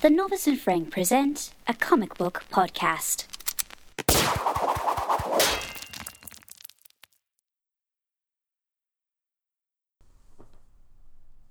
The Novice and Frank present a comic book podcast.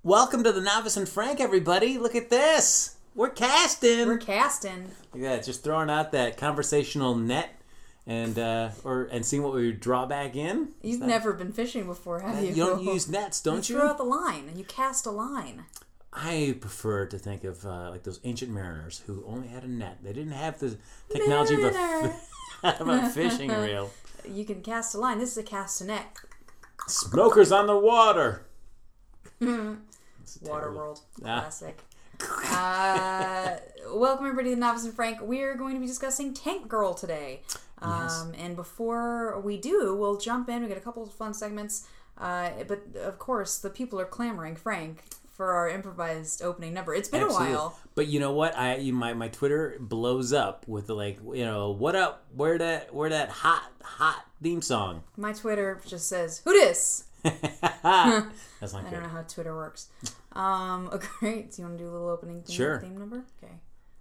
Welcome to the Novice and Frank, everybody. Look at this. We're casting. We're casting. Look at that. Just throwing out that conversational net and uh, or and seeing what we draw back in. You've never been fishing before, have you? You don't use nets, don't you? you? throw out the line and you cast a line. I prefer to think of uh, like those ancient mariners who only had a net. They didn't have the technology of a, of a fishing reel. You can cast a line. This is a cast a net. Smokers on the water. Waterworld. Ah. Classic. uh, welcome everybody to Novice and Frank. We are going to be discussing Tank Girl today. Um, And before we do, we'll jump in. We got a couple of fun segments. Uh, but of course, the people are clamoring, Frank, for our improvised opening number. It's been Absolutely. a while. But you know what? I my my Twitter blows up with the like you know what up? Where that where that hot hot theme song? My Twitter just says, "Who dis?" That's not I don't know how Twitter works. Um, okay, great. Do you want to do a little opening theme, Sure. theme number? Okay.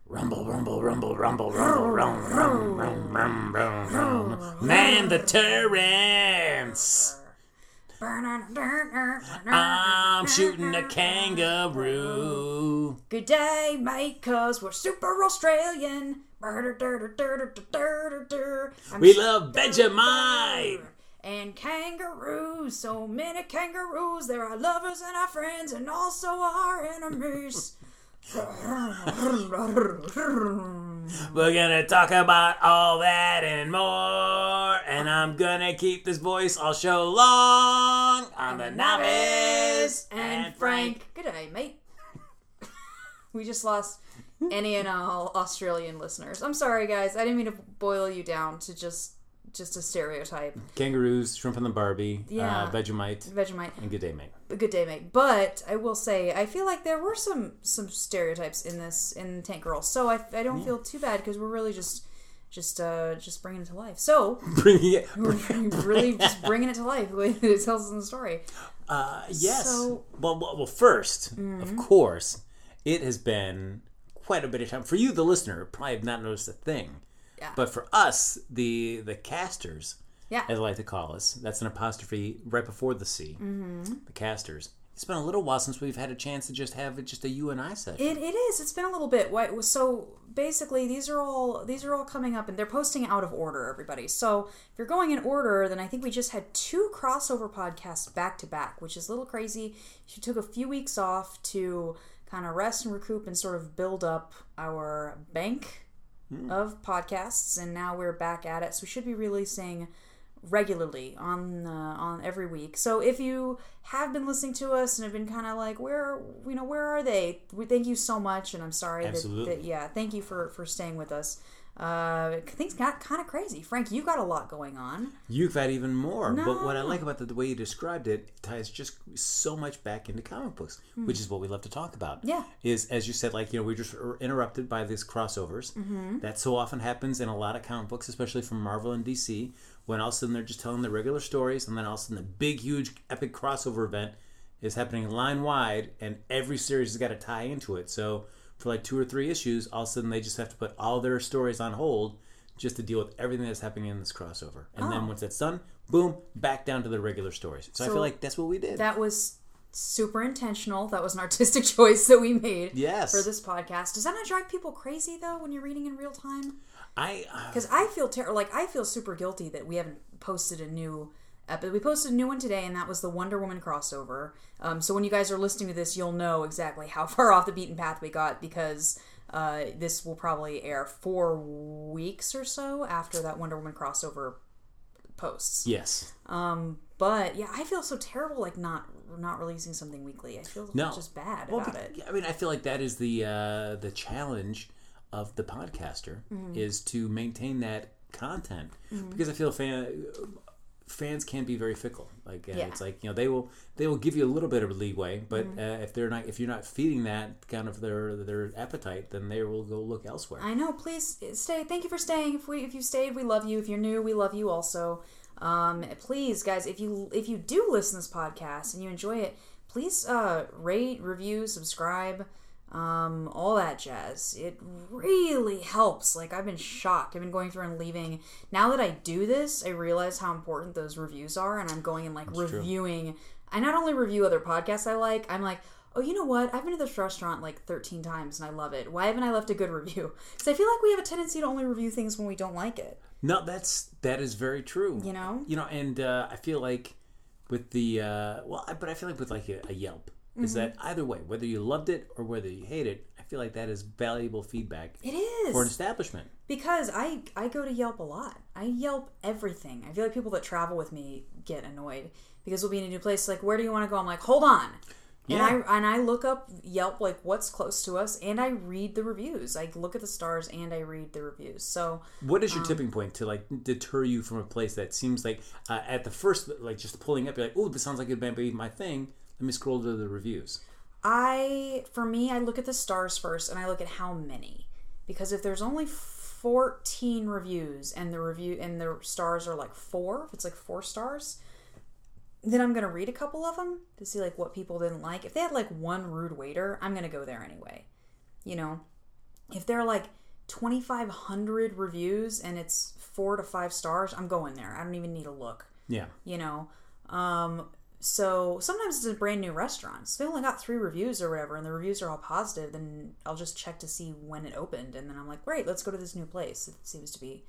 Rumble, rumble, rumble, rumble, rumble, rum, rum, rum, rum, rum, rum. Man the Terrence. I'm shooting a kangaroo. Good day, mate, cause we're super Australian. I'm We love Vegemite. And kangaroos, so many kangaroos. They're our lovers and our friends, and also our enemies. We're gonna talk about all that and more. And I'm gonna keep this voice all show long. I'm the novice and Frank. Good day, mate. we just lost any and all Australian listeners. I'm sorry, guys. I didn't mean to boil you down to just just a stereotype. Kangaroos, shrimp and the Barbie, Yeah. uh, Vegemite, Vegemite. and Good Day Mate. Good day, mate. But I will say, I feel like there were some some stereotypes in this in Tank Girl, so I, I don't feel too bad because we're really just just uh just bringing it to life. So Bringing it. we're really just bringing it to life the way that it tells us in the story. Uh, yes. So- Mm-hmm. well, well, well, first, of course, it has been quite a bit of time for you, the listener. Probably have not noticed a thing, Yeah. but for us, the the casters, Yeah. as I like to call us, that's an apostrophe right before the C. Mm-hmm. The casters. It's been a little while since we've had a chance to just have it just a you and I session. It, it is. It's been a little bit. So basically, these are all these are all coming up, and they're posting out of order. Everybody. So if you're going in order, then I think we just had two crossover podcasts back to back, which is a little crazy. She took a few weeks off to kind of rest and recoup and sort of build up our bank of podcasts, and now we're back at it. So we should be releasing regularly on uh, on every week. So if you have been listening to us and have been kind of like where you know where are they? We thank you so much, and I'm sorry that, that yeah, thank you for for staying with us. Uh, things got kind of crazy. Frank, you've got a lot going on. You've had even more. But what I like about the, the way you described it ties just so much back into comic books, which is what we love to talk about. Yeah. Is, as you said, like, you know, we just are interrupted by these crossovers. Mm-hmm. That so often happens in a lot of comic books, especially from Marvel and DC, when all of a sudden they're just telling the regular stories, and then all of a sudden the big, huge, epic crossover event is happening line wide, and every series has got to tie into it. So for like two or three issues, all of a sudden they just have to put all their stories on hold just to deal with everything that's happening in this crossover. And then once that's done, boom, back down to the regular stories. So, I feel like that's what we did. That was super intentional. That was an artistic choice that we made Yes. for this podcast. Does that not drive people crazy though when you're reading in real time? I uh, because I feel ter- like I feel super guilty that we haven't posted a new episode. We posted a new one today, and that was the Wonder Woman crossover. Um, so when you guys are listening to this, you'll know exactly how far off the beaten path we got because uh, this will probably air four weeks or so after that Wonder Woman crossover posts. yes. But yeah, I feel so terrible like not not releasing something weekly. I feel No. just bad Well, about be- it. I mean, I feel like that is the uh, the challenge of the podcaster is to maintain that content because I feel fan fans can be very fickle. Like uh, Yeah. it's like you know they will they will give you a little bit of leeway, but uh, if they're not if you're not feeding that kind of their their appetite, then they will go look elsewhere. I know. Please stay. Thank you for staying. If we if you stayed, we love you. If you're new, we love you also. Um, please, guys, if you if you do listen to this podcast and you enjoy it, please uh, rate, review, subscribe, um, all that jazz. It really helps. Like I've been shocked. I've been going through and leaving. Now that I do this, I realize how important those reviews are, and I'm going and like reviewing. I not only review other podcasts I like. I'm like, oh, you know what? I've been to this restaurant like 13 times and I love it. Why haven't I left a good review? Because I feel like we have a tendency to only review things when we don't like it. No, that's that is very true. You know? You know, and uh, I feel like with the uh, well, but I feel like with like a, a Yelp is Mm-hmm. that either way, whether you loved it or whether you hate it, I feel like that is valuable feedback It is. for an establishment. Because I I go to Yelp a lot. I Yelp everything. I feel like people that travel with me get annoyed because we'll be in a new place. Like, where do you want to go? I'm like, hold on. Yeah. And I and I look up Yelp like what's close to us, and I read the reviews. I look at the stars and I read the reviews. So What Um, your tipping point to like deter you from a place that seems like uh, at the first like just pulling up, you're like, oh, this sounds like it might be my thing. Let me scroll to the reviews. I for me I look at the stars first and I look at how many. Because if there's only 14 reviews and the review and the stars are like 4 if it's like 4 stars then I'm going to read a couple of them to see like what people didn't like. If they had like one rude waiter I'm going to go there anyway you know? If they're like 2500 reviews and it's 4 to 5 stars I'm going there. I don't even need to look Yeah. you know? Um so sometimes it's a brand new restaurant. So they only got three reviews or whatever and the reviews are all positive then i'll just check to see when it opened and then i'm like great let's go to this new place. It seems to be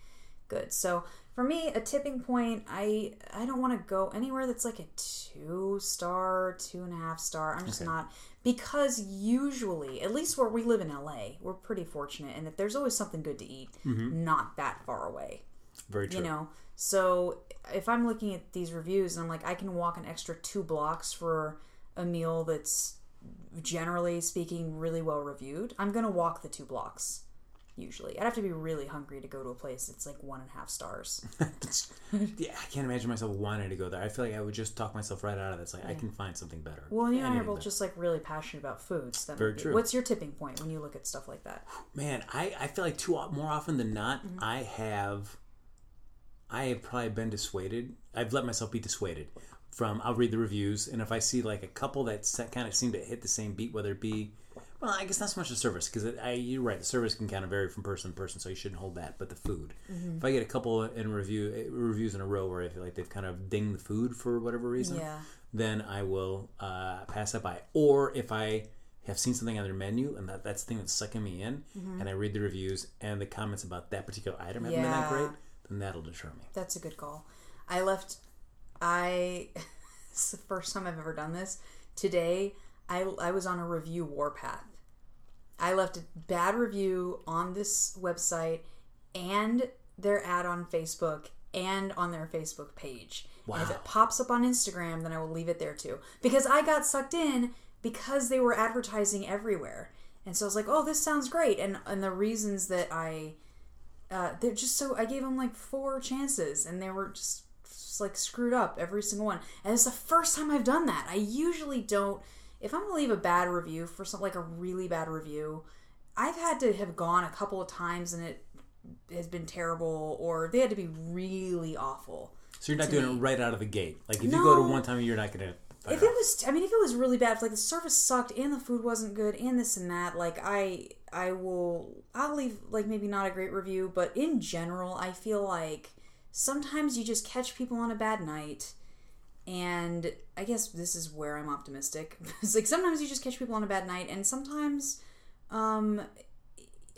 good. So for me a tipping point i i don't want to go anywhere that's like a two star two and a half star i'm just not because usually at least where we live in la we're pretty fortunate and that there's always something good to eat mm-hmm. not that far away. Very true. you know? So if i'm looking at these reviews and i'm like i can walk an extra two blocks for a meal that's generally speaking really well reviewed i'm gonna walk the two blocks usually i'd have to be really hungry to go to a place that's like one and a half stars yeah, I can't imagine myself wanting to go there. I feel like I would just talk myself right out of it. It's like I can find something better. well you and i are both just like really passionate about foods that Very true. what's your tipping point when you look at stuff like that Man, I, I feel like too more often than not, Mm-hmm. I have I have probably been dissuaded. I've let myself be dissuaded from. I'll read the reviews, and if I see like a couple that kind of seem to hit the same beat, whether it be, well, I guess not so much the service because I you're right. The service can kind of vary from person to person, so you shouldn't hold that. But the food, Mm-hmm. if I get a couple in review eh, reviews in a row where I feel like they've kind of dinged the food for whatever reason, Yeah. then I will uh, pass that by. Or if I have seen something on their menu and that, that's the thing that's sucking me in, and I read the reviews and the comments about that particular item haven't been that Mm-hmm. Great, then that'll deter me. That's a good call. I left. I. it's the first time I've ever done this. Today, I I was on a review warpath. I left a bad review on this website and their ad on Facebook and on their Facebook page. And if it pops up on Instagram, then I will leave it there too. Because I got sucked in because they were advertising everywhere. And so I was like, oh, this sounds great. And and the reasons that I uh, they're just so I gave them like four chances and they were just, just like screwed up every single one. And it's the first time I've done that. I usually don't. If I'm gonna leave a bad review for something like a really bad review, I've had to have gone a couple of times and it has been terrible, or they had to be really awful. So you're not doing me. it right out of the gate. Like if you go to one time, you're not gonna. If it was, I mean, if it was really bad, if like the service sucked and the food wasn't good and this and that, like I, I will, I'll leave like maybe not a great review, but in general, I feel like sometimes you just catch people on a bad night, and I guess this is where I'm optimistic. it's like sometimes you just catch people on a bad night, and sometimes, um,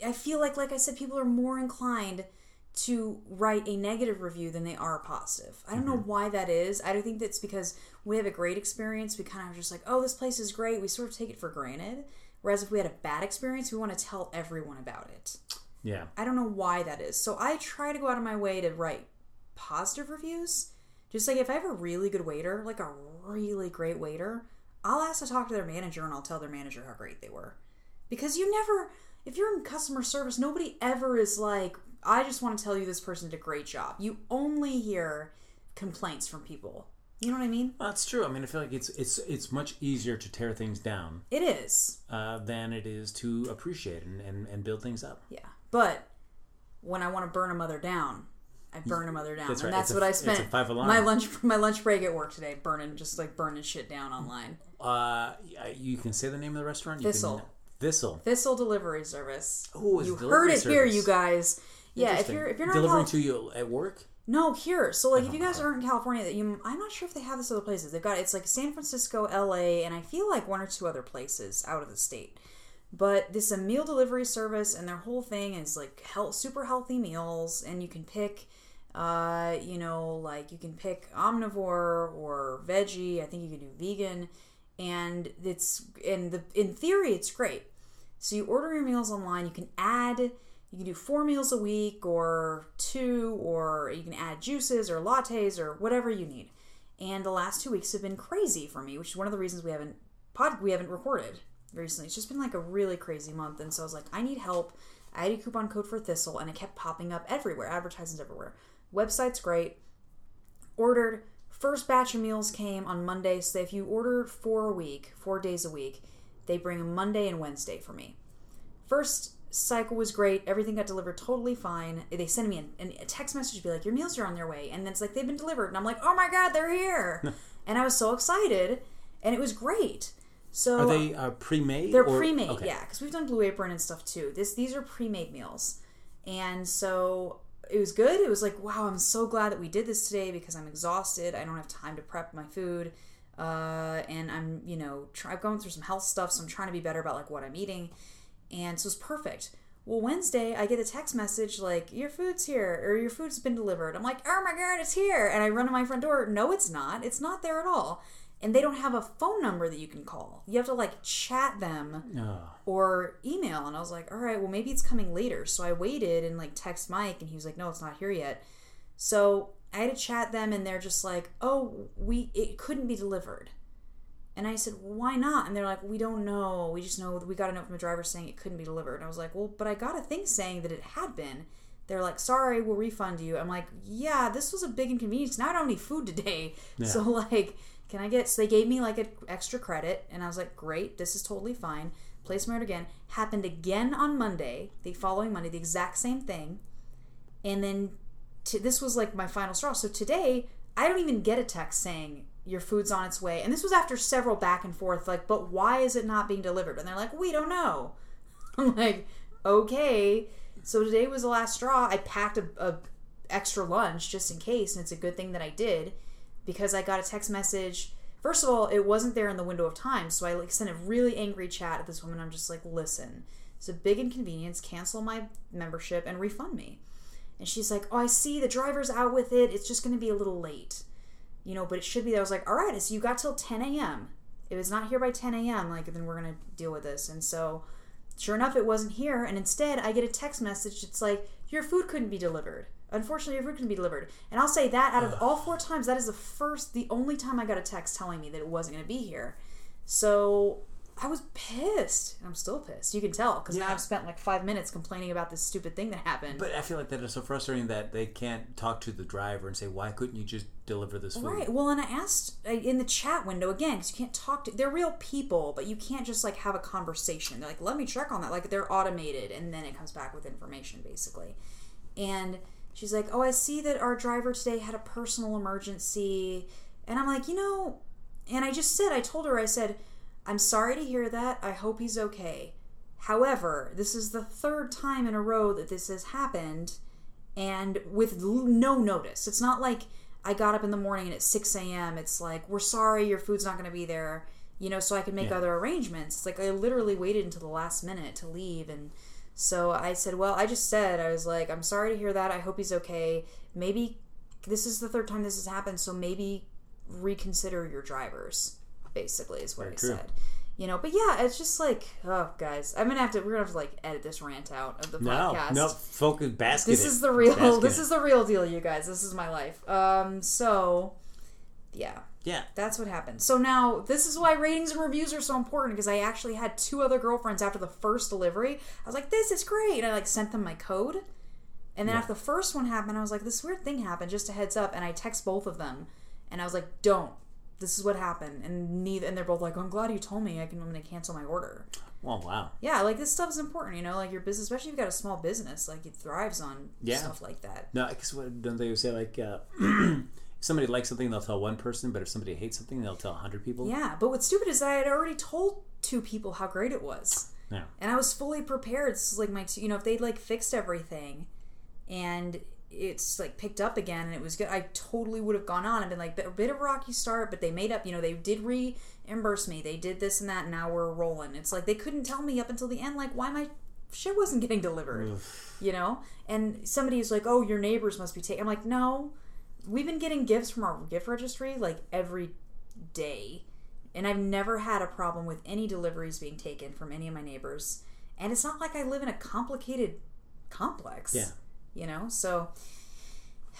I feel like, like I said, people are more inclined to write a negative review than they are positive. I don't know mm-hmm. why that is. I don't think that's because we have a great experience. We kind of just like, oh, this place is great. We sort of take it for granted. Whereas if we had a bad experience, we want to tell everyone about it. yeah, I don't know why that is. So I try to go out of my way to write positive reviews. Just like if I have a really good waiter, like a really great waiter, I'll ask to talk to their manager and I'll tell their manager how great they were. Because you never, if you're in customer service, nobody ever is like, I just want to tell you this person did a great job. You only hear complaints from people. You know what I mean? well, that's true. I mean, I feel like it's it's it's much easier to tear things down It is. uh, than it is to appreciate and, and, and build things up. Yeah. But when I want to burn a mother down, I burn a mother down. That's and right. that's It's what I spent my lunch my lunch break at work today, burning just like burning shit down online. Uh, you can say the name of the restaurant. You Thistle. Can, Thistle. Thistle Delivery Service. Oh, you heard it here, you guys. Yeah, if you're if you're not delivering in Cal- to you at work. no here, so like if you guys aren't in California, that you I'm not sure if they have this other places. They've got it's like San Francisco, L.A., and I feel like one or two other places out of the state. But this is a meal delivery service, and their whole thing is like health, super healthy meals, and you can pick, uh, you know, like you can pick omnivore or veggie. I think you can do vegan, and it's in the in theory it's great. So you order your meals online. You can add, you can do four meals a week or two, or you can add juices or lattes or whatever you need. And the last two weeks have been crazy for me, which is one of the reasons we haven't pod we haven't recorded recently. It's just been like a really crazy month, and so I was like, I need help. I had a coupon code for Thistle, and it kept popping up everywhere, advertisements everywhere. Website's great. Ordered first batch of meals came on Monday. So if you order four a week, four days a week, they bring Monday and Wednesday for me. First cycle was great. Everything got delivered totally fine. They send me an, an- a text message, to be like, "Your meals are on their way," and then it's like they've been delivered, and I'm like, "Oh my god, they're here!" and I was so excited, and it was great. So Are they uh, pre-made? they're or- pre-made, okay. yeah, because we've done Blue Apron and stuff too. This these are pre-made meals, and so it was good. It was like, wow, I'm so glad that we did this today because I'm exhausted. I don't have time to prep my food, uh, and I'm you know try, I'm going through some health stuff, so I'm trying to be better about like what I'm eating, and so it's perfect. Well, Wednesday I get a text message like your food's here or your food's been delivered. I'm like, oh my god, it's here, and I run to my front door. No, it's not. It's not there at all. And they don't have a phone number that you can call. You have to like chat them Oh, or email and i was like all right well maybe it's coming later so i waited and like text mike and he was like no it's not here yet so i had to chat them and they're just like oh we it couldn't be delivered and i said well, why not? And they're like we don't know. We just know we got a note from the driver saying it couldn't be delivered. And i was like well but i got a thing saying that it had been. They're like sorry we'll refund you. I'm like yeah this was a big inconvenience. Now i don't have any food today. So like can i get so they gave me like an extra credit and i was like great this is totally fine. Place my order again. Happened again on monday the following monday the exact same thing. And then t- this was like my final straw. So today i don't even get a text saying your food's on its way. And this was after several back and forth like but why is it not being delivered? And they're like we don't know. I'm like okay. So today was the last straw. I packed a, a extra lunch just in case and it's a good thing that i did because i got a text message. First of all it wasn't there in the window of time so i like sent a really angry chat at this woman. I'm just like listen it's a big inconvenience. Cancel my membership and refund me. And she's like oh i see. The driver's out with it. It's just going to be a little late you know but it should be there i was like all right so you got till 10 a.m if it's not here by 10 a.m like then we're going to deal with this and so Sure enough, it wasn't here, and instead I get a text message. It's like, your food couldn't be delivered. Unfortunately, your food couldn't be delivered. And I'll say that out of all four times, that is the first, the only time I got a text telling me that it wasn't going to be here. So I was pissed. I'm still pissed. You can tell, because now Yeah. I've spent like five minutes complaining about this stupid thing that happened. but I feel like that is so frustrating that they can't talk to the driver and say, "Why couldn't you just deliver this food?" Right. Well, and I asked in the chat window again because you can't talk to. They're real people, but you can't just like have a conversation. They're like, "Let me check on that." Like they're automated, and then it comes back with information basically. And she's like, "Oh, I see that our driver today had a personal emergency," and I'm like, you know, and I just said, I told her, I said, "I'm sorry to hear that. I hope he's okay." However, this is the third time in a row that this has happened and with l- no notice. It's not like I got up in the morning and at 6 a.m. It's like, we're sorry, your food's not going to be there, you know, so I can make Yeah. other arrangements. It's like I literally waited until the last minute to leave. And so I said, well, I just said, I was like, I'm sorry to hear that. I hope he's okay. Maybe this is the third time this has happened, so maybe reconsider your drivers, basically, is what Very I true. said. You know, but yeah, it's just like, oh, guys, I'm gonna have to. We're gonna have to like edit this rant out of the No, podcast. no, focus, basket. This it. is the real. Basket This it. is the real deal, you guys. This is my life. Um. So, yeah, yeah. that's what happened. So now this is why ratings and reviews are so important because I actually had two other girlfriends after the first delivery. I was like, "This is great." And I like sent them my code, and then Yeah. after the first one happened, I was like, "This weird thing happened." Just a heads up, and I text both of them, and I was like, "Don't." This is what happened, and neither, and they're both like, "I'm glad you told me. I can, I'm gonna cancel my order." Oh wow. Yeah, like this stuff is important, you know, like your business, especially if you've got a small business, like it thrives on Yeah. stuff like that. No, I guess what don't they say like uh, if somebody likes something they'll tell one person, but if somebody hates something they'll tell a hundred people. Yeah, but what's stupid is that I had already told two people how great it was. Yeah. And I was fully prepared. It's like my, you know, if they'd like fixed everything, and it's like picked up again and it was good, I totally would have gone on and been like a bit of a rocky start, but they made up. You know, they did reimburse me. They did this and that. And now we're rolling. It's like they couldn't tell me up until the end, like why my shit wasn't getting delivered. You know, and somebody is like, "Oh, your neighbors must be taking." I'm like, "No, we've been getting gifts from our gift registry like every day and i've never had a problem with any deliveries being taken from any of my neighbors and it's not like i live in a complicated complex Yeah. You know? So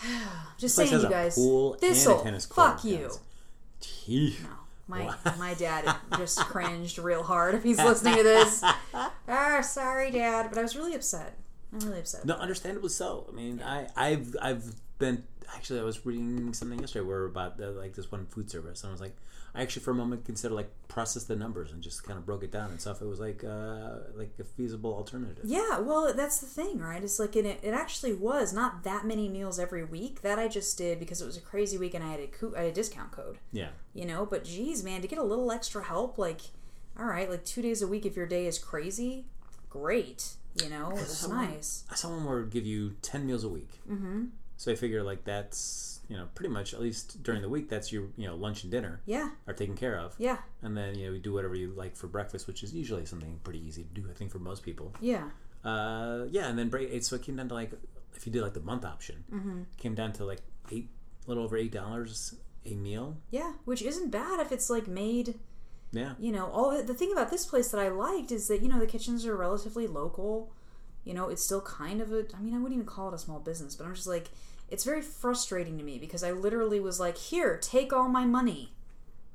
just saying you guys pool and thistle tennis fuck you. My my dad just cringed real hard if he's listening to this. Ah sorry dad but i was really upset. I'm really upset No, understandably so. I mean, I, I've, I've been actually. I was reading something yesterday where about the, like this one food service, and I was like, I actually for a moment considered like process the numbers and just kind of broke it down and stuff. It was like, uh, like a feasible alternative. Yeah, well, that's the thing, right? It's like, and it, it actually was not that many meals every week. That I just did because it was a crazy week and I had a, co- I had a discount code, Yeah. you know? But geez, man, to get a little extra help, like, all right, like two days a week if your day is crazy, great, you know? It was someone- nice. Someone would give you ten meals a week. Mm-hmm. So I figure like that's you know pretty much at least during the week that's your you know lunch and dinner Yeah, are taken care of. yeah, And then you know you do whatever you like for breakfast, which is usually something pretty easy to do. I think for most people. yeah. Uh, yeah, and then break. So it came down to like if you did like the month option, Mm-hmm. came down to like eight, a little over eight dollars a meal. Yeah, which isn't bad if it's like made Yeah, you know all the, the thing about this place that i liked is that you know the kitchens are relatively local you know it's still kind of a i mean i wouldn't even call it a small business but i'm just like it's very frustrating to me because i literally was like here take all my money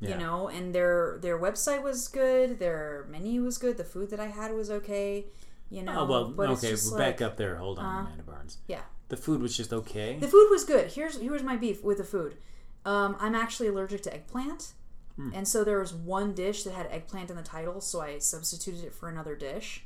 yeah. you know and their their website was good their menu was good the food that i had was okay you know Oh well, but okay. We're like, back up there. Hold on, Amanda Barnes. yeah The food was just okay. the food was good. Here's here's my beef with the food. Um, I'm actually allergic to eggplant, Hmm. and so there was one dish that had eggplant in the title, so I substituted it for another dish.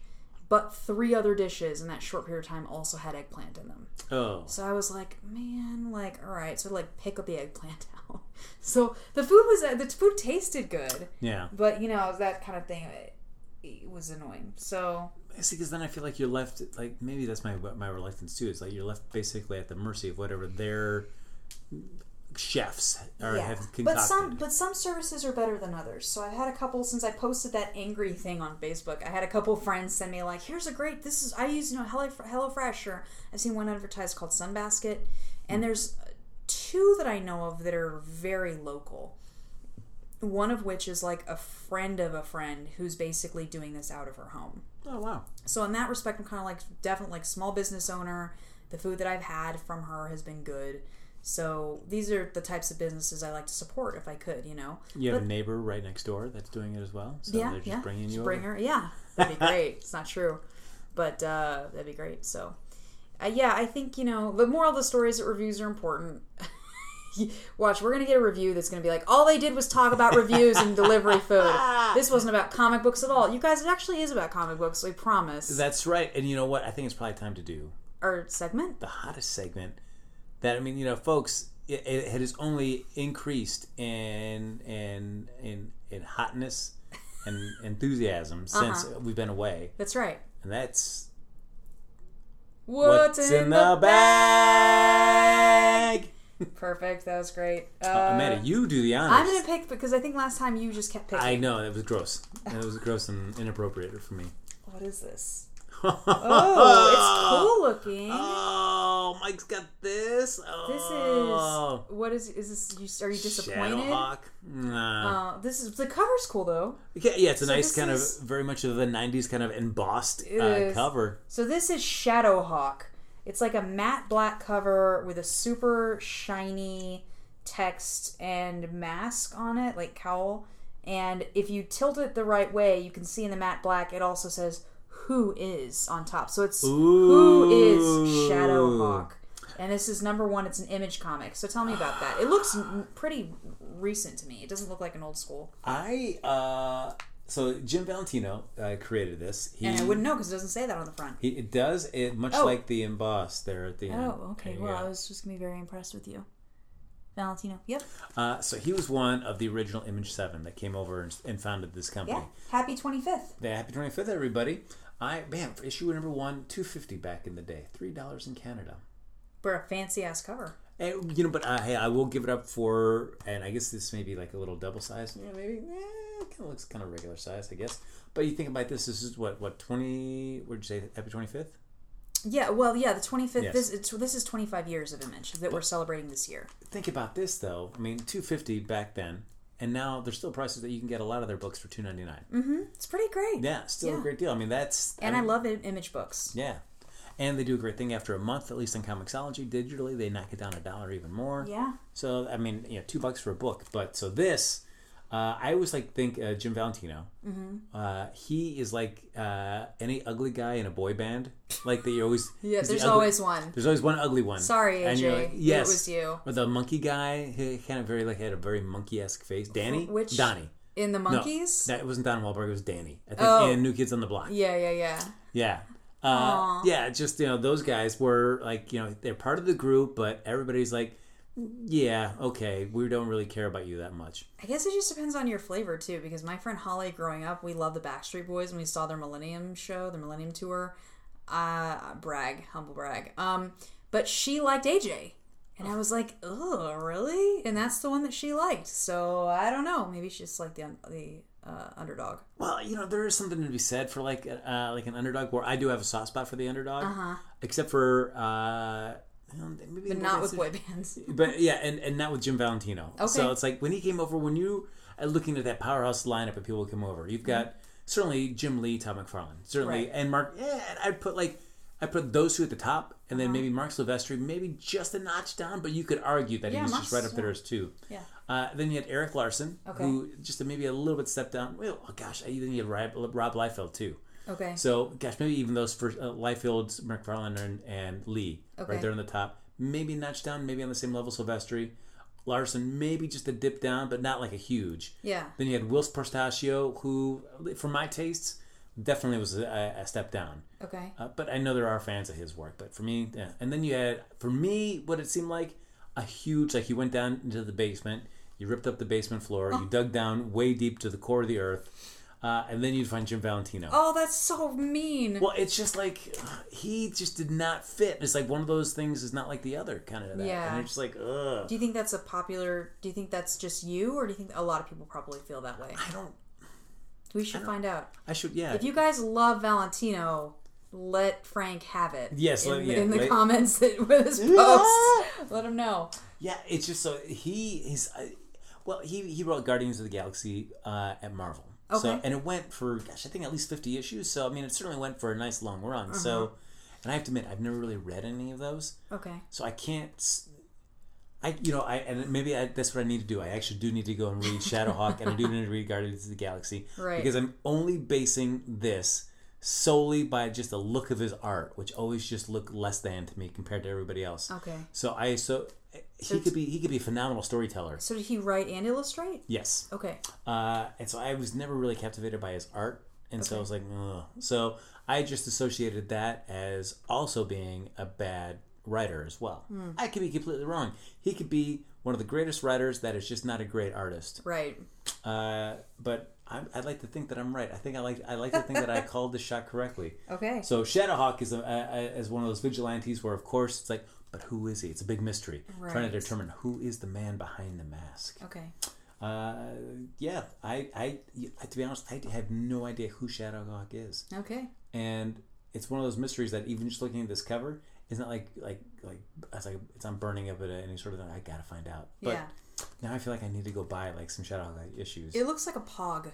But three other dishes in that short period of time also had eggplant in them. oh, So I was like, man, like, all right, so like pick up the eggplant out. So the food was the food tasted good, yeah. but you know that kind of thing. It, it was annoying. So See, because then I feel like you're left. Like maybe that's my my reluctance too. Is like you're left basically at the mercy of whatever their chefs are have concocted. But some but some services are better than others. So I've had a couple since I posted that angry thing on Facebook. I had a couple friends send me like, "Here's a great. This is I use you know Hello HelloFresh or I've seen one advertised called Sunbasket, and hmm. there's uh, two that I know of that are very local. One of which is like a friend of a friend who's basically doing this out of her home. oh wow, So in that respect, I'm kind of like definitely like small business owner. The food that I've had from her has been good. So these are the types of businesses I like to support if I could, you know. you have But- a neighbor right next door that's doing it as well. So yeah, they're just yeah. bringing you bring over. her. Yeah, that'd be great. it's not true, but uh, that'd be great. So, uh, yeah, I think you know the moral of the story is that reviews are important. Watch, we're gonna get a review that's gonna be like, all they did was talk about reviews and delivery food. This wasn't about comic books at all. You guys, it actually is about comic books. We promise. That's right. And you know what? I think it's probably time to do Our segment. the hottest segment. That I mean, you know, folks, it, it has only increased in in in in hotness and enthusiasm since Uh-huh. we've been away, That's right. and that's What's, in, the, bag. Perfect. That was great. Uh, Uh, Amanda, you do the honors. I'm gonna pick because I think last time you just kept picking. I know that was gross. It was gross and inappropriate for me. What is this? Oh, it's cool looking. Oh, Mike's got this. This Oh. is what is is this? You, are you disappointed? Shadowhawk. Nah. Uh, this is the cover's cool though. yeah, yeah, it's a so nice kind is- of very much of the '90s kind of embossed uh, cover. So this is Shadowhawk. It's like a matte black cover with a super shiny text and mask on it, like cowl. And if you tilt it the right way, you can see in the matte black it also says "Who is" on top. So it's Who is Shadowhawk. And this is number one. It's an image comic. So tell me about that. It looks pretty recent to me. It doesn't look like an old school. I uh, so Jim Valentino uh, created this. He, And I wouldn't know because it doesn't say that on the front. He, it does it much Oh. like the emboss there at the end. Oh, okay. Well, go. I was just gonna be very impressed with you. Valentino. Yep. Uh, so he was one of the original Image Seven that came over and, and founded this company. Yeah. Happy 25th. Yeah, happy 25th, everybody. I man, for issue number one, two fifty back in the day, three dollars in Canada. For a fancy ass cover. And, you know, but uh, hey, I will give it up for, and I guess this may be like a little double size. Yeah, maybe. Eh, it kind of looks kind of regular size, I guess. But you think about this. This is what what twenty? What'd you say? Happy twenty fifth. Yeah, well, yeah, the 25th. Yes. This, it's, this is 25 years of Image that we're celebrating this year. Think about this though. I mean, two fifty back then, and now there's still prices that you can get a lot of their books for two ninety nine. Mm-hmm. It's pretty great. Yeah, still a great deal. I mean, that's And I mean, love Image books. Yeah. And they do a great thing after a month, at least on Comixology. Digitally, they knock it down a dollar even more. Yeah. So, I mean, you know, two bucks for a book. But so this, uh, I always like think uh, Jim Valentino. Mm-hmm. Uh, he is like uh, any ugly guy in a boy band. Like they always. Yeah, the there's ugly- always one. There's always one ugly one. Sorry, And AJ. like, It was you. Or the monkey guy. He kind of very like had a very monkey esque face. Danny. Which- Donnie. In the No, Monkeys? that wasn't Don Wahlberg. It was Danny. I think Oh. in New Kids on the Block. yeah, yeah, yeah. Yeah. Uh, yeah, just you know, those guys were like, you know, they're part of the group, but everybody's like, yeah, okay, we don't really care about you that much. I guess it just depends on your flavor too, because my friend Holly, growing up, we loved the Backstreet Boys, and we saw their Millennium show, the Millennium Tour. Uh, brag, humble brag. Um, but she liked AJ, and I was like, oh, really? And that's the one that she liked. So I don't know. Maybe she just liked the the uh, underdog. Well, you know, there is something to be said for like uh, like an underdog. Where I do have a soft spot for the underdog, except for uh, you know, maybe But not with boy bands. but yeah, and, and not with Jim Valentino. Okay. So it's like when he came over, when you are looking at that powerhouse lineup of people who come over, you've got certainly Jim Lee, Todd McFarlane, certainly, Right. and Marc. Yeah, I'd put like I put those two at the top, and Uh-huh. then maybe Marc Silvestri, maybe just a notch down, but you could argue that Yeah, he was Marc's- just right up there as two. Yeah. Uh, then you had Erik Larsen, Okay. who just maybe a little bit stepped down. Well, oh gosh, then you had Rob, Rob Liefeld too. Okay. So, gosh, maybe even those first uh, Liefeld, McFarlane, and, and Lee, Okay. right there on the top. Maybe notch down, maybe on the same level. Silvestri, Larsen, maybe just a dip down, but not like a huge. Yeah. Then you had Whilce Portacio, who, for my tastes, definitely was a, a step down. Okay. Uh, but I know there are fans of his work. But for me, yeah. And then you had, for me, what it seemed like a huge, like you went down into the basement, you ripped up the basement floor, you dug down way deep to the core of the earth, uh, and then you'd find Jim Valentino. Oh, that's so mean. Well, it's just like he just did not fit. It's like one of those things is not like the other kind of that. Yeah. And it's just like, ugh. Do you think that's a popular? Do you think that's just you, or do you think a lot of people probably feel that way? I don't. We should find out. I should. Yeah. If you guys love Valentino, let Frank have it. Yes, in, let- yeah, in the let- comments that, with his post, let him know. Yeah, it's just so he is. Uh, well, he he wrote Guardians of the Galaxy uh, at Marvel. So and it went for gosh, I think at least fifty issues. So I mean, it certainly went for a nice long run. Uh-huh. So, and I have to admit, I've never really read any of those, Okay. so I can't. I you know I and maybe I, that's what I need to do. I actually do need to go and read Shadowhawk and I do need to read Guardians of the Galaxy Right. because I'm only basing this solely by just the look of his art, which always just look less than to me compared to everybody else. Okay. So I so he could be he could be a phenomenal storyteller. So did he write and illustrate? Yes. Okay. Uh, and so I was never really captivated by his art, and so I was like, Ugh. so I just associated that as also being a bad writer as well. I could be completely wrong. He could be one of the greatest writers that is just not a great artist. Right. Uh, but I, I'd like to think that I'm right. I think I like I like to think that I called the shot correctly. Okay. So Shadowhawk is a, a, a, is one of those vigilantes where, of course, it's like, but who is he? It's a big mystery, trying to determine who is the man behind the mask. Okay. Uh, yeah, I, I, to be honest, I have no idea who Shadowhawk is, Okay. and it's one of those mysteries that even just looking at this cover isn't like like like it's like it's I'm burning up at any sort of thing. I gotta find out. But yeah. now I feel like I need to go buy like some Shadowhawk issues. It looks like a pog.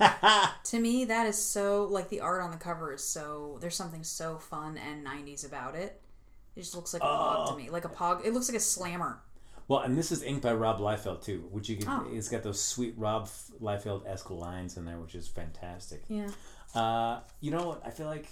to me, that is so like the art on the cover is so there's something so fun and '90s about it. It just looks like a pog to me, like a pog. It looks like a slammer. well, and this is inked by Rob Liefeld too, which you can. Oh. It's got those sweet Rob Liefeld esque lines in there, which is fantastic. Yeah. Uh, you know what? I feel like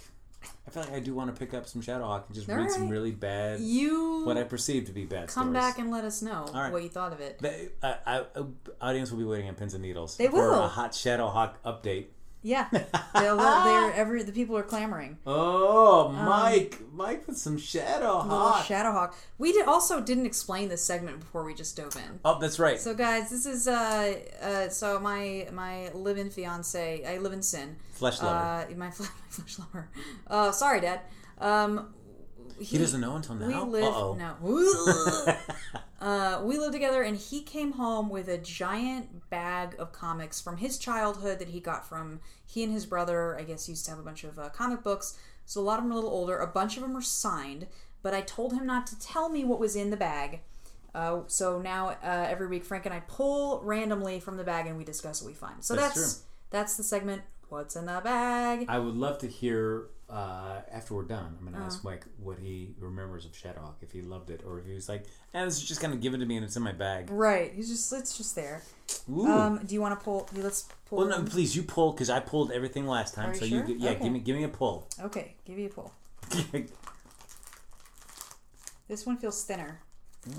I feel like I do want to pick up some Shadowhawk and just All read some really bad, You what I perceive to be bad come stories. back and let us know right. what you thought of it. The uh, uh, uh, audience will be waiting on pins and needles. They for will. a hot Shadowhawk update. Yeah, they'll, they're every the people are clamoring. Oh, Um, Mike, Mike with some Shadow Hawk. Shadowhawk. We did also didn't explain this segment before we just dove in. oh, that's right. So guys, this is uh uh so my my live-in fiance, I live in sin. Flesh lover. Uh, my, my flesh lover. Uh, sorry, Dad. Um, he doesn't know until now. We now. live Uh-oh. no. uh, we live together, and he came home with a giant bag of comics from his childhood that he got from he and his brother. I guess used to have a bunch of uh, comic books. So a lot of them are a little older. A bunch of them are signed, but I told him not to tell me what was in the bag. Uh, so now uh, every week, Frank and I pull randomly from the bag and we discuss what we find. So That's that's that's the segment. What's in the bag? I would love to hear uh, after we're done. I'm going to Uh-huh. ask Mike what he remembers of Shadowhawk, if he loved it, or if he was like, "Eh, this is just kind of given to me and it's in my bag." Right. He's just it's just there. Ooh. Um, do you want to pull? Let's pull. well, no, please, you pull because I pulled everything last time. Are you so sure? you, yeah, Okay. give me, give me a pull. Okay, give you a pull. This one feels thinner.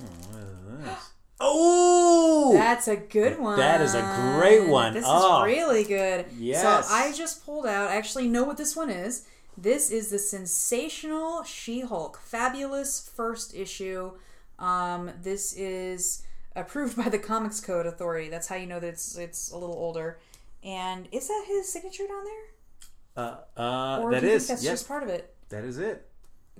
oh, That's a good one. That is a great one. This Oh. is really good. Yes. So I just pulled out. I actually know what this one is. This is the sensational She-Hulk, fabulous first issue. Um, this is approved by the Comics Code Authority. That's how you know that it's it's a little older. And is that his signature down there? uh, uh, Or that is that's yep, just part of it? that is it.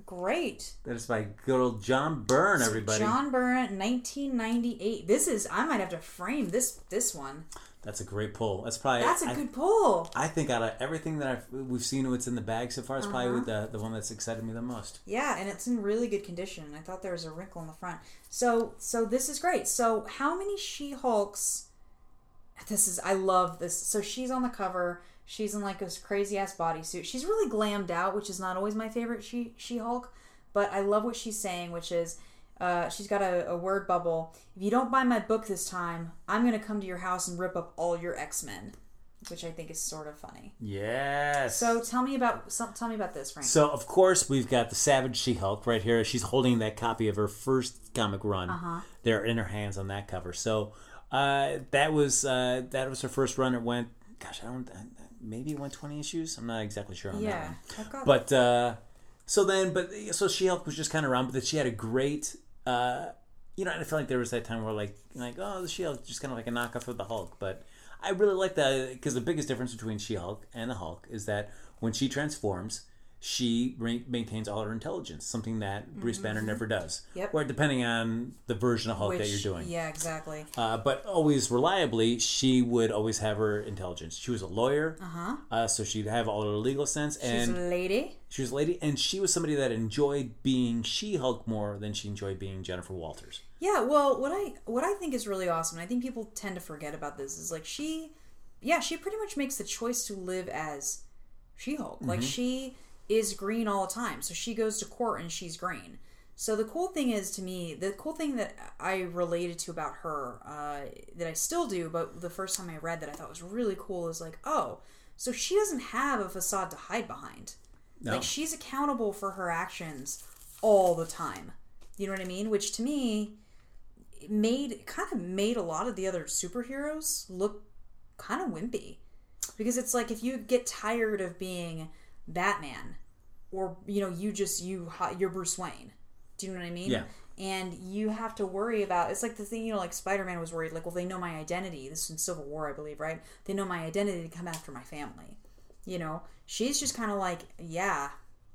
Great. That is by good old John Byrne. Everybody, John Byrne, 1998. This is. I might have to frame this this one. That's a great pull. That's probably That's a I- good pull. I think out of everything that I've, we've seen what's in the bag so far, it's Uh-huh. probably the the one that's excited me the most. Yeah, and it's in really good condition. I thought there was a wrinkle in the front. So so this is great. So how many She-Hulks this is I love this. So she's on the cover. She's in like this crazy ass bodysuit. She's really glammed out, which is not always my favorite She She-Hulk, but I love what she's saying, which is uh, she's got a, a word bubble. If you don't buy my book this time, I'm gonna come to your house and rip up all your X Men, which I think is sort of funny. Yes. So tell me about some, tell me about this, Frank. So of course we've got the Savage She-Hulk right here. She's holding that copy of her first comic run. Uh-huh. There in her hands on that cover. So uh, that was uh, that was her first run. It went, gosh, I don't, maybe it went twenty issues. I'm not exactly sure on that yeah, one. I've got But uh, so then, but so She-Hulk was just kind of around, but then she had a great. Uh, you know, I feel like there was that time where like like oh the She-Hulk just kind of like a knockoff of the Hulk, but I really like that because the biggest difference between She-Hulk and the Hulk is that when she transforms, she maintains all her intelligence, something that Bruce Banner never does. Mm-hmm. Yep. Or depending on the version of Hulk that you're doing. Yeah, exactly. Uh, but always reliably, she would always have her intelligence. She was a lawyer, uh-huh. so she'd have all her legal sense, and a lady. she was a lady, and she was somebody that enjoyed being She-Hulk more than she enjoyed being Jennifer Walters. Yeah, well, what I what I think is really awesome, and I think people tend to forget about this, is like she, yeah, she pretty much makes the choice to live as She-Hulk. Like she is green all the time, so she goes to court and she's green. So the cool thing is to me, the cool thing that I related to about her, uh, that I still do, but the first time I read that I thought was really cool is like, oh, so she doesn't have a facade to hide behind. No. Like she's accountable for her actions all the time. You know what I mean? Which to me made kind of made a lot of the other superheroes look kind of wimpy. Because it's like if you get tired of being Batman or you know you just you you're Bruce Wayne. Do you know what I mean? Yeah. And you have to worry about it's like the thing you know like Spider-Man was worried like well they know my identity. This is in Civil War I believe, right? They know my identity to come after my family. You know, she's just kind of like, yeah,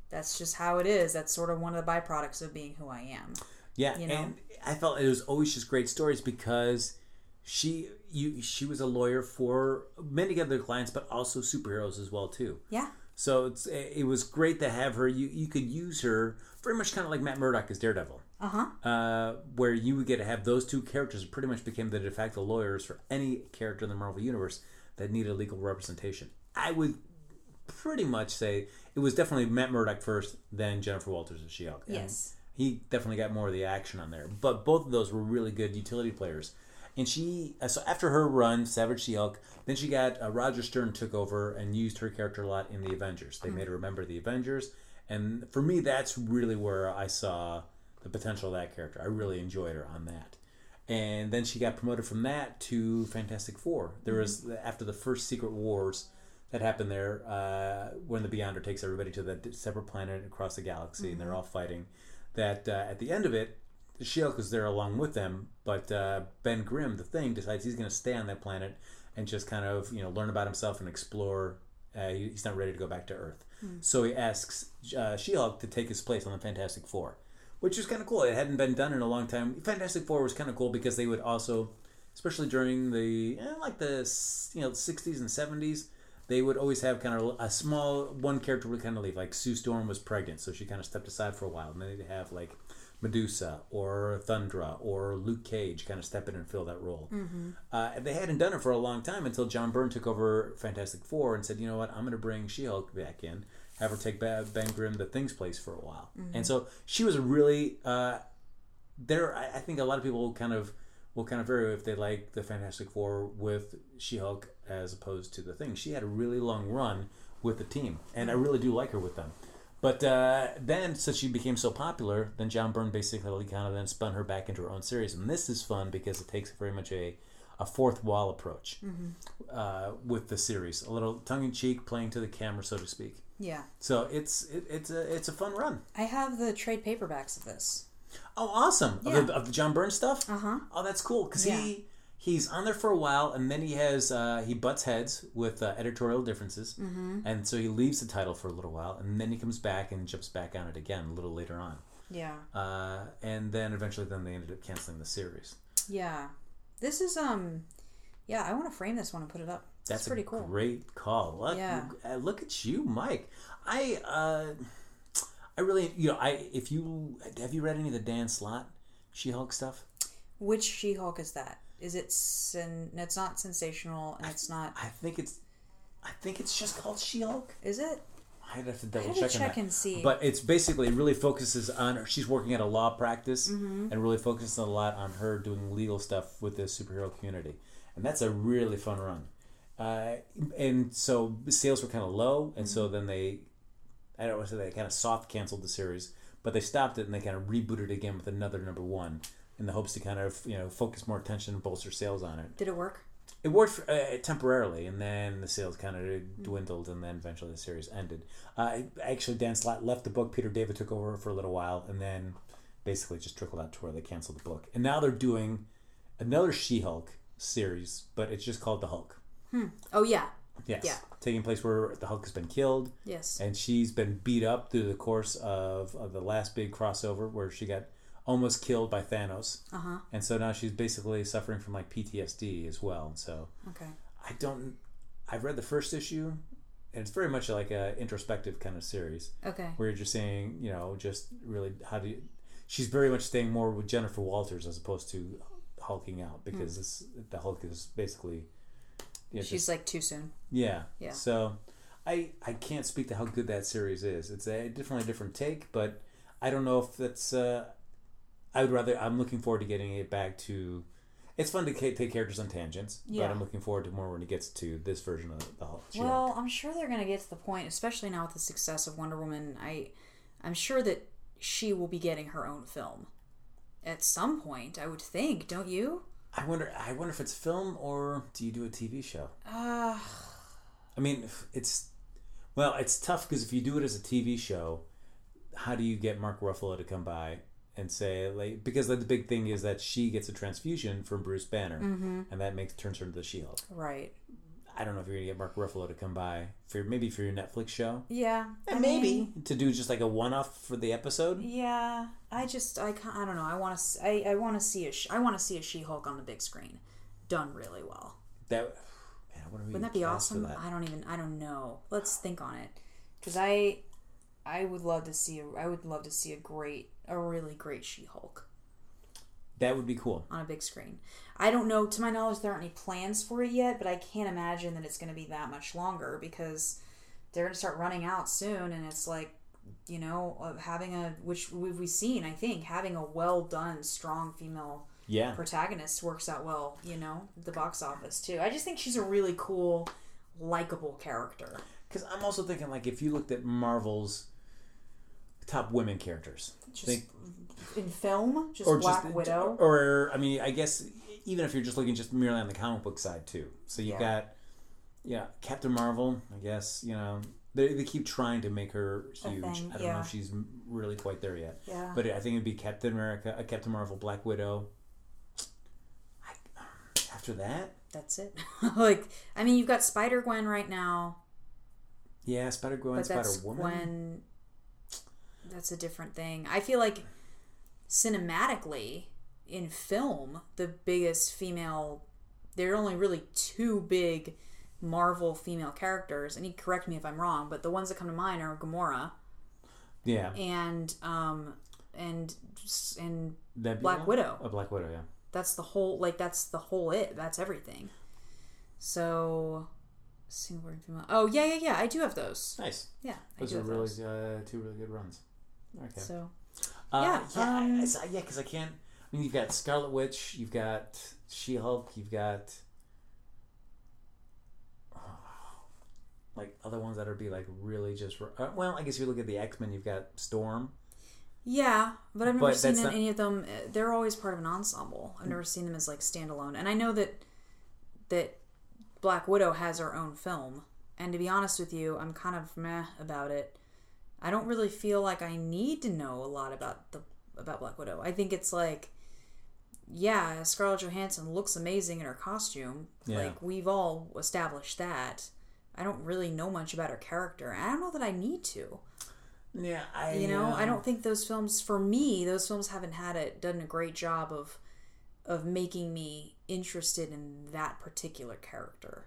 that's just how it is. That's sort of one of the byproducts of being who I am. Yeah, You know? and I felt it was always just great stories because she you she was a lawyer for many other clients, but also superheroes as well too. Yeah. So it's it was great to have her. You you could use her very much kind of like Matt Murdock as Daredevil. Uh-huh. Uh, where you would get to have those two characters pretty much became the de facto lawyers for any character in the Marvel universe that needed legal representation. I would pretty much say it was definitely Matt Murdock first, then Jennifer Walters as She-Hulk. And Yes. he definitely got more of the action on there. But both of those were really good utility players. And she, uh, so after her run, Savage She-Hulk, then she got uh, Roger Stern took over and used her character a lot in the Avengers. They made her remember the Avengers, and for me, that's really where I saw the potential of that character. I really enjoyed her on that. And then she got promoted from that to Fantastic Four. There was after the first Secret Wars, that happened there uh, when the Beyonder takes everybody to that separate planet across the galaxy, and they're all fighting. That uh, at the end of it, She-Hulk is there along with them, but uh, Ben Grimm, the Thing, decides he's going to stay on that planet and just kind of you know learn about himself and explore. Uh, he- he's not ready to go back to Earth, so he asks uh, She-Hulk to take his place on the Fantastic Four, which is kind of cool. It hadn't been done in a long time. Fantastic Four was kind of cool because they would also, especially during the eh, like the you know sixties and seventies, they would always have kind of a small one character would kind of leave. Like Sue Storm was pregnant, so she kind of stepped aside for a while, and then they'd have like Medusa or Thundra or Luke Cage kind of step in and fill that role. Uh, they hadn't done it for a long time until John Byrne took over Fantastic Four and said, you know what, I'm going to bring She-Hulk back in, have her take Ben Grimm the Thing's place for a while. And so she was really uh, there. I, I think a lot of people kind of will kind of vary if they like the Fantastic Four with She-Hulk as opposed to the Thing. She had a really long run with the team, and I really do like her with them. But uh, then, since she became so popular, then John Byrne basically kind of then spun her back into her own series, and this is fun because it takes very much a a fourth wall approach uh, with the series, a little tongue in cheek, playing to the camera, so to speak. Yeah. So it's it, it's a it's a fun run. I have the trade paperbacks of this. Oh, awesome! Yeah. Of, the, of the John Byrne stuff. Uh huh. Oh, that's cool because Yeah. he he's on there for a while, and then he has uh, he butts heads with uh, editorial differences, mm-hmm. and so he leaves the title for a little while, and then he comes back and jumps back on it again a little later on, Yeah. uh, and then eventually then they ended up canceling the series. Yeah. This is um. Yeah, I want to frame this one and put it up. That's, That's pretty cool. great call. Look, Yeah. uh, look at you, Mike. I uh, I really you know I if you have you read any of the Dan Slott She Hulk stuff? Which She-Hulk is that? Is it sen- no, it's not sensational and it's not I think it's I think it's just called She Hulk. is it? I'd have to double check, check and see. But it's basically it really focuses on her. She's working at a law practice Mm-hmm. and really focuses a lot on her doing legal stuff with the superhero community, and that's a really fun run. Uh, and so sales were kind of low, and Mm-hmm. so then they, I don't want to say they kind of soft canceled the series, but they stopped it and they kind of rebooted it again with another number one in the hopes to kind of you know focus more attention and bolster sales on it. Did it work? It worked for, uh, temporarily, and then the sales kind of dwindled, and then eventually the series ended. Uh, actually, Dan Slott left the book. Peter David took over for a little while, and then basically just trickled out to where they canceled the book. And now they're doing another She-Hulk series, but it's just called The Hulk. Oh yeah. Yes, Yeah. taking place where the Hulk has been killed, Yes. and she's been beat up through the course of, of the last big crossover where she got almost killed by Thanos. Uh huh. And so now she's basically suffering from like PTSD as well. So Okay. I don't. I've read the first issue, and it's very much like a introspective kind of series Okay. where you're just saying, you know, just really how do you. She's very much staying more with Jennifer Walters as opposed to hulking out because this, the Hulk is basically. Yeah, She's just, like too soon. yeah. Yeah. So, I I can't speak to how good that series is. It's a definitely a different take, but I don't know if that's. Uh, I would rather. I'm looking forward to getting it back to. It's fun to ca- take characters on tangents, Yeah. but I'm looking forward to more when it gets to this version of the Hulk. Well, I'm sure they're gonna get to the point, especially now with the success of Wonder Woman. I, I'm sure that she will be getting her own film at some point. I would think, don't you? I wonder. I wonder if it's film or do you do a TV show? Uh I mean, it's well, it's tough because if you do it as a TV show, how do you get Mark Ruffalo to come by and say like because the big thing is that she gets a transfusion from Bruce Banner, mm-hmm. and that makes turns her into the She-Hulk. right. I don't know if you're gonna get Mark Ruffalo to come by for maybe for your Netflix show, Yeah. And maybe mean, to do just like a one-off for the episode. yeah. I just I can't, I don't know. I want to I, I want to see a sh- I want to see a She-Hulk on the big screen, done really well. That man, I wonder who Wouldn't that be awesome? that. I don't even I don't know. Let's think on it, because I I would love to see a, I would love to see a great a really great She-Hulk. That would be cool. on a big screen. I don't know, to my knowledge, there aren't any plans for it yet, but I can't imagine that it's going to be that much longer because they're going to start running out soon. And it's like, you know, having a, which we've we seen, I think, having a well done, strong female Yeah, protagonist works out well, you know, the box office too. I just think she's a really cool, likable character. because I'm also thinking like if you looked at Marvel's top women characters, Just think in film, just or Black just Widow. or I mean, I guess even if you're just looking just merely on the comic book side too. So you've Yeah. got yeah, Captain Marvel. I guess you know they, they keep trying to make her huge. thing, I don't know if she's really quite there yet. Yeah. But I think it'd be Captain America, uh, Captain Marvel, Black Widow. I, after that, That's it. like, I mean, you've got Spider Gwen right now, yeah, Spider Gwen, Spider Woman. That's a different thing. I feel like cinematically in film, the biggest female. There are only really two big Marvel female characters, and you correct me if I'm wrong, but the ones that come to mind are Gamora Yeah, and um and and Nebula? Black Widow. Oh, Black Widow. Yeah. that's the whole like that's the whole it that's everything so single word female oh yeah yeah yeah i do have those Nice. yeah i Those do are have really those uh, two really good runs. Okay. so Uh, Yeah, yeah, um, I- I- yeah, because I can't. I mean, you've got Scarlet Witch, you've got She Hulk, you've got like other ones that would be like really just. Uh, well, I guess if you look at the X Men, you've got Storm. yeah but i've never But seen not- any of them uh, they're always part of an ensemble i've never seen them as like standalone and i know that that black widow has her own film and to be honest with you i'm kind of meh about it i don't really feel like i need to know a lot about the about black widow i think it's like yeah, Scarlett Johansson looks amazing in her costume. Yeah. Like we've all established that. I don't really know much about her character. I don't know that I need to. Yeah, I. You know, I um, don't think those films for me, those films haven't had it done a great job of of making me interested in that particular character.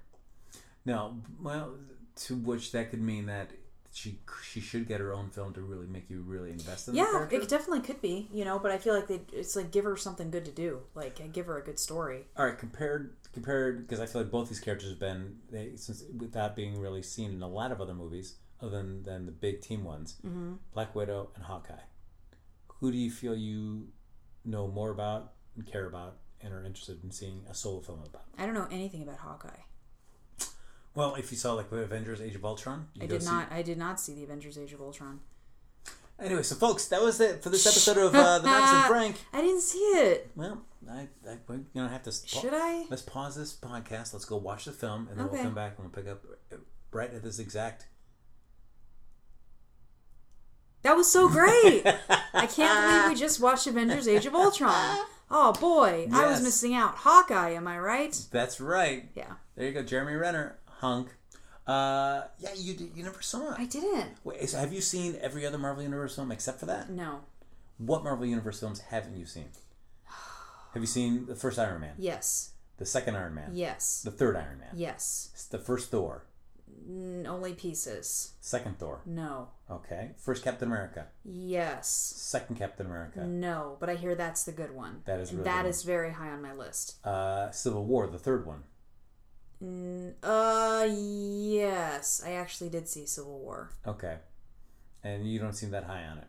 No, well, to which that could mean that she she should get her own film to really make you really invest in Yeah, it definitely could be, you know, but I feel like they, it's like give her something good to do. Like give her a good story. All right, compared compared because I feel like both these characters have been they, since without being really seen in a lot of other movies other than, than the big team ones, mm-hmm. Black Widow and Hawkeye. Who do you feel you know more about and care about and are interested in seeing a solo film about? I don't know anything about Hawkeye. Well, if you saw like the Avengers: Age of Ultron, I did see- not I did not see the Avengers Age of Ultron. Anyway, so folks, that was it for this episode of uh, the Max and Frank. I didn't see it. Well, I, I we're gonna have to. sp- Should I? Let's pause this podcast. Let's go watch the film, and then Okay. we'll come back and we'll pick up right at this exact. That was so great. I can't believe we just watched Avengers Age of Ultron. Oh boy, I was missing out. Hawkeye, am I right? That's right. Yeah. There you go, Jeremy Renner, hunk. Uh, yeah, you did- you never saw I didn't. Wait, so have you seen every other Marvel Universe film except for that? No. What Marvel Universe films haven't you seen? Have you seen the first Iron Man, Yes. the second Iron Man, Yes. the third Iron Man, Yes. the first Thor, N- only pieces. second Thor? No. Okay, first Captain America, Yes. second Captain America, No, but I hear that's the good one. That is really that is very high on my list. uh, Civil War, the third one. Uh, yes, I actually did see Civil War. Okay, and you don't seem that high on it.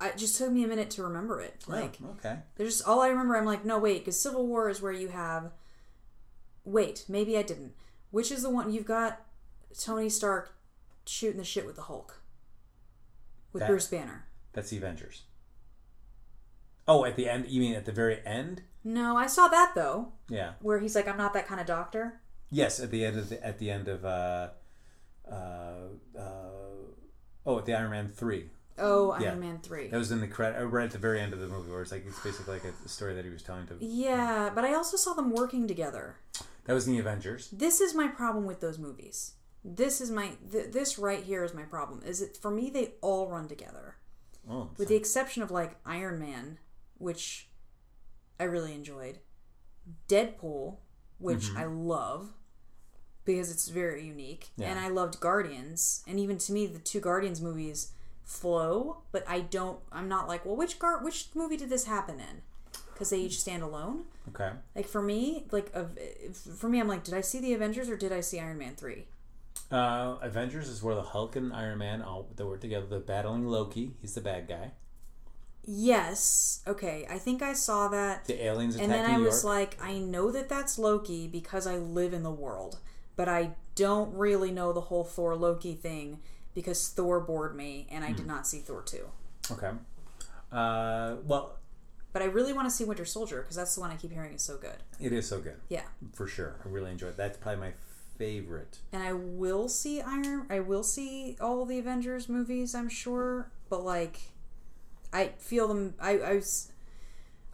I, it just took me a minute to remember it. Like, oh, okay, There's all I remember. I'm like, no, wait, because Civil War is where you have. Wait, maybe I didn't. Which is the one you've got? Tony Stark shooting the shit with the Hulk, with That- Bruce Banner. that's the Avengers. Oh, at the end? You mean at the very end? No, I saw that though, Yeah. where he's like, I'm not that kind of doctor. Yes, at the end of the, at the end of uh, uh, uh, oh, at the Iron Man three. Oh, Iron Yeah. Man three. That was in the credit, uh, right at the very end of the movie, where it's like it's basically like a story that he was telling to. Yeah, but I also saw them working together. That was in the Avengers. This is my problem with those movies. This is my th- this right here is my problem. Is it for me? They all run together. Oh, with the exception of like Iron Man, which I really enjoyed, Deadpool, which I love because it's very unique, Yeah. and I loved Guardians, and even to me, the two Guardians movies flow, but I don't. I'm not like, well, which gar- which movie did this happen in? Because they each stand alone. okay. Like for me, like of for me, I'm like, did I see the Avengers or did I see Iron Man three? Uh, Avengers is where the Hulk and Iron Man all they work together. They're battling Loki. He's the bad guy. Yes. Okay. I think I saw that. The aliens attack And then New I York. was like, I know that that's Loki because I live in the world, but I don't really know the whole Thor Loki thing because Thor bored me and I Hmm. did not see Thor 2. okay. Uh, well, But I really want to see Winter Soldier because that's the one I keep hearing is so good. it is so good Yeah. for sure. I really enjoyed. it. That's probably my favorite. and I will see Iron. I will see all the Avengers movies. I'm sure, but like, I feel them. I I, was-